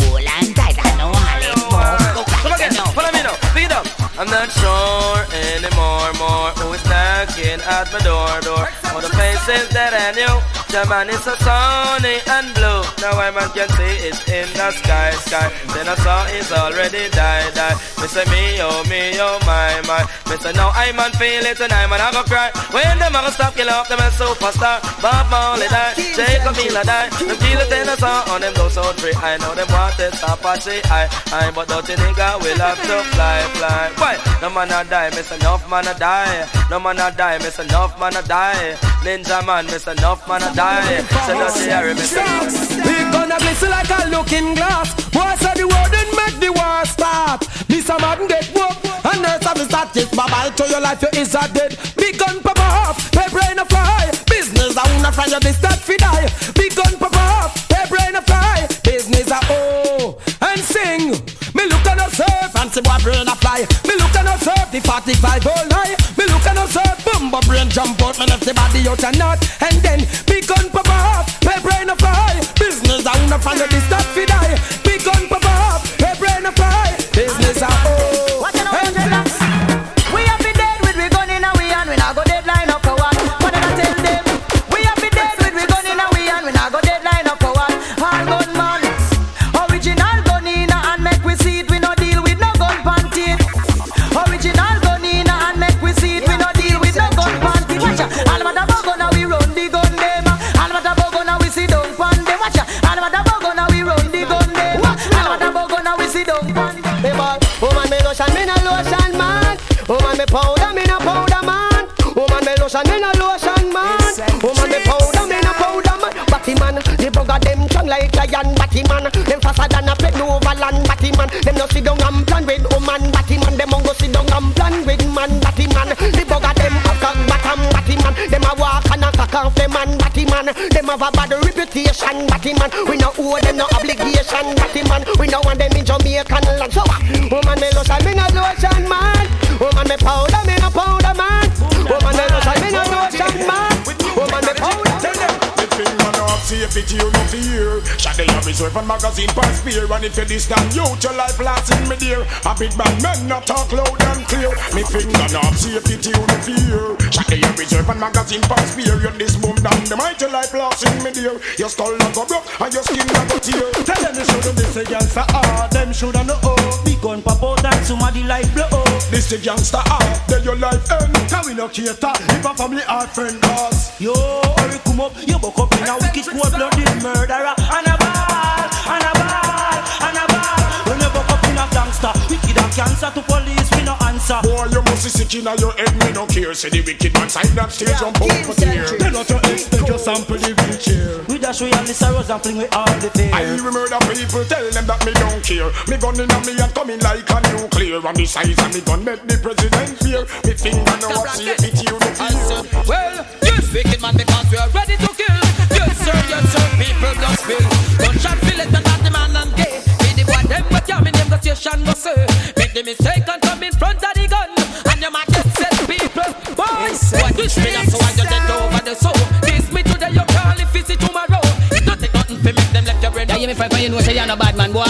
Hold on tight, I know how it go. Come again, follow me now, speed up I'm not sure anymore, more who is knocking at my door, door. All the faces that I knew, the man is so sunny and blue. Now I man can see it in the sky, sky. Then I saw it's already died, died. Me say me, oh me, oh my, my. Me say now I man feel it and I man I go cry. When a go stop kill off them a superstar. Bob Marley die, Jacob Miller die. Them kill it in the song on them go so free. I know them want it, Apache, I, I, but dirty nigga will have to fly, fly. Why? No man a die, miss enough man a die. No man a die, miss enough man a die. Ninjaman, miss enough man a die. So dirty Harry, miss We gonna glisten like a looking glass. Boy say the word and make the war start. This a man get woke and nurse have start this. Bye to your life, you is a dead. Big gun pop off, pay brain a fly. Business I wanna find you this start fi die. Big gun pop off, pay brain a fly. Business a oh and sing. Fancy boy brain a fly. Me look no surf, the 45 all night. Me look no surf, bumbo brain jump out, me left the body out and not. And then big gun pop off, pay brain a fly. Business I wanna you this start fi die. Strong like lion. Batty man, them faster than a plane over land. Batty man, them no sit down and plan with woman. Batty man, them go sit down and plan with man. Batty man, the bugger them a cock bottom. Batty man, them a walk and a cock off them man. Batty man, them have a bad reputation. Batty man, we no owe them no obligation. Batty man, we no want them in Jamaican land. So, uh, woman me lotion, me no lotion man. Woman me powder up, safety you no fear. Shot the reserve and magazine pass spear. And if you this damn youth, your life lasts in me dear. A big bad man not talk loud and clear. Me finger up, safety you no fear. Shot the reserve and magazine pass spear. You this boom down, the might your life lasts in me dear. Your skull not go broke and your skin not go tear. Tell them they should this a gangster ah, them should know oh. Big gun pop out and somebody like blow oh. This a gangster ah, then your life end. Can we no cater if a family hard friend cause. Yo, hurry come up, you buck up in a wicked cold blooded murderer. And a ball, and a ball, and a ball. When you buck up in a gangster, wicked a cancer to police, answer. Boy, you must be sick in your head, me no care. Say the wicked man side that stage jump out for tear. Tell what you expect, just sample the wheelchair. We dash we all the sorrows and fling with all the fear. I will murder people, tell them that me don't care. Me gun in me and coming like a nuclear. And the size of me gun make the president fear. Me finger now up, see it, you no fear. Well, yes, wicked man, because we are ready to kill. Yes, sir, yes, sir, people don't spill. Gunshot fill it and not the man and gay. Be the boy them but yeah, me name the station go say. Make the mistake and come in front of the What wish me up so I just over the soul. Kiss me today, you call if it's tomorrow. Don't take nothing for make them left your brain. Yeah, you me friend, you say you're no bad man, boy.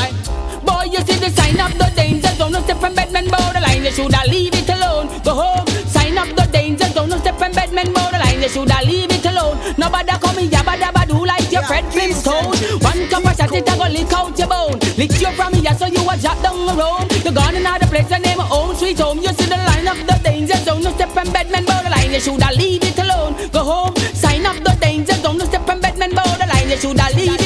Boy, you see the sign up the danger zone. No step from bedman borderline. You shoulda leave it alone. Go home. Sign up the danger zone. No step from bedman borderline. You shoulda leave it alone. Nobody come in yabba dabba do like your Fred Flintstone. One cup of shot it a go lick out your bone. Lick you from here so you a drop down the road. You gone another place and name home sweet home. You see the line up the danger zone. No step from bedman borderline. You shoulda leave it alone. Go home. Sign up the danger. No step from bedman borderline. You shoulda leave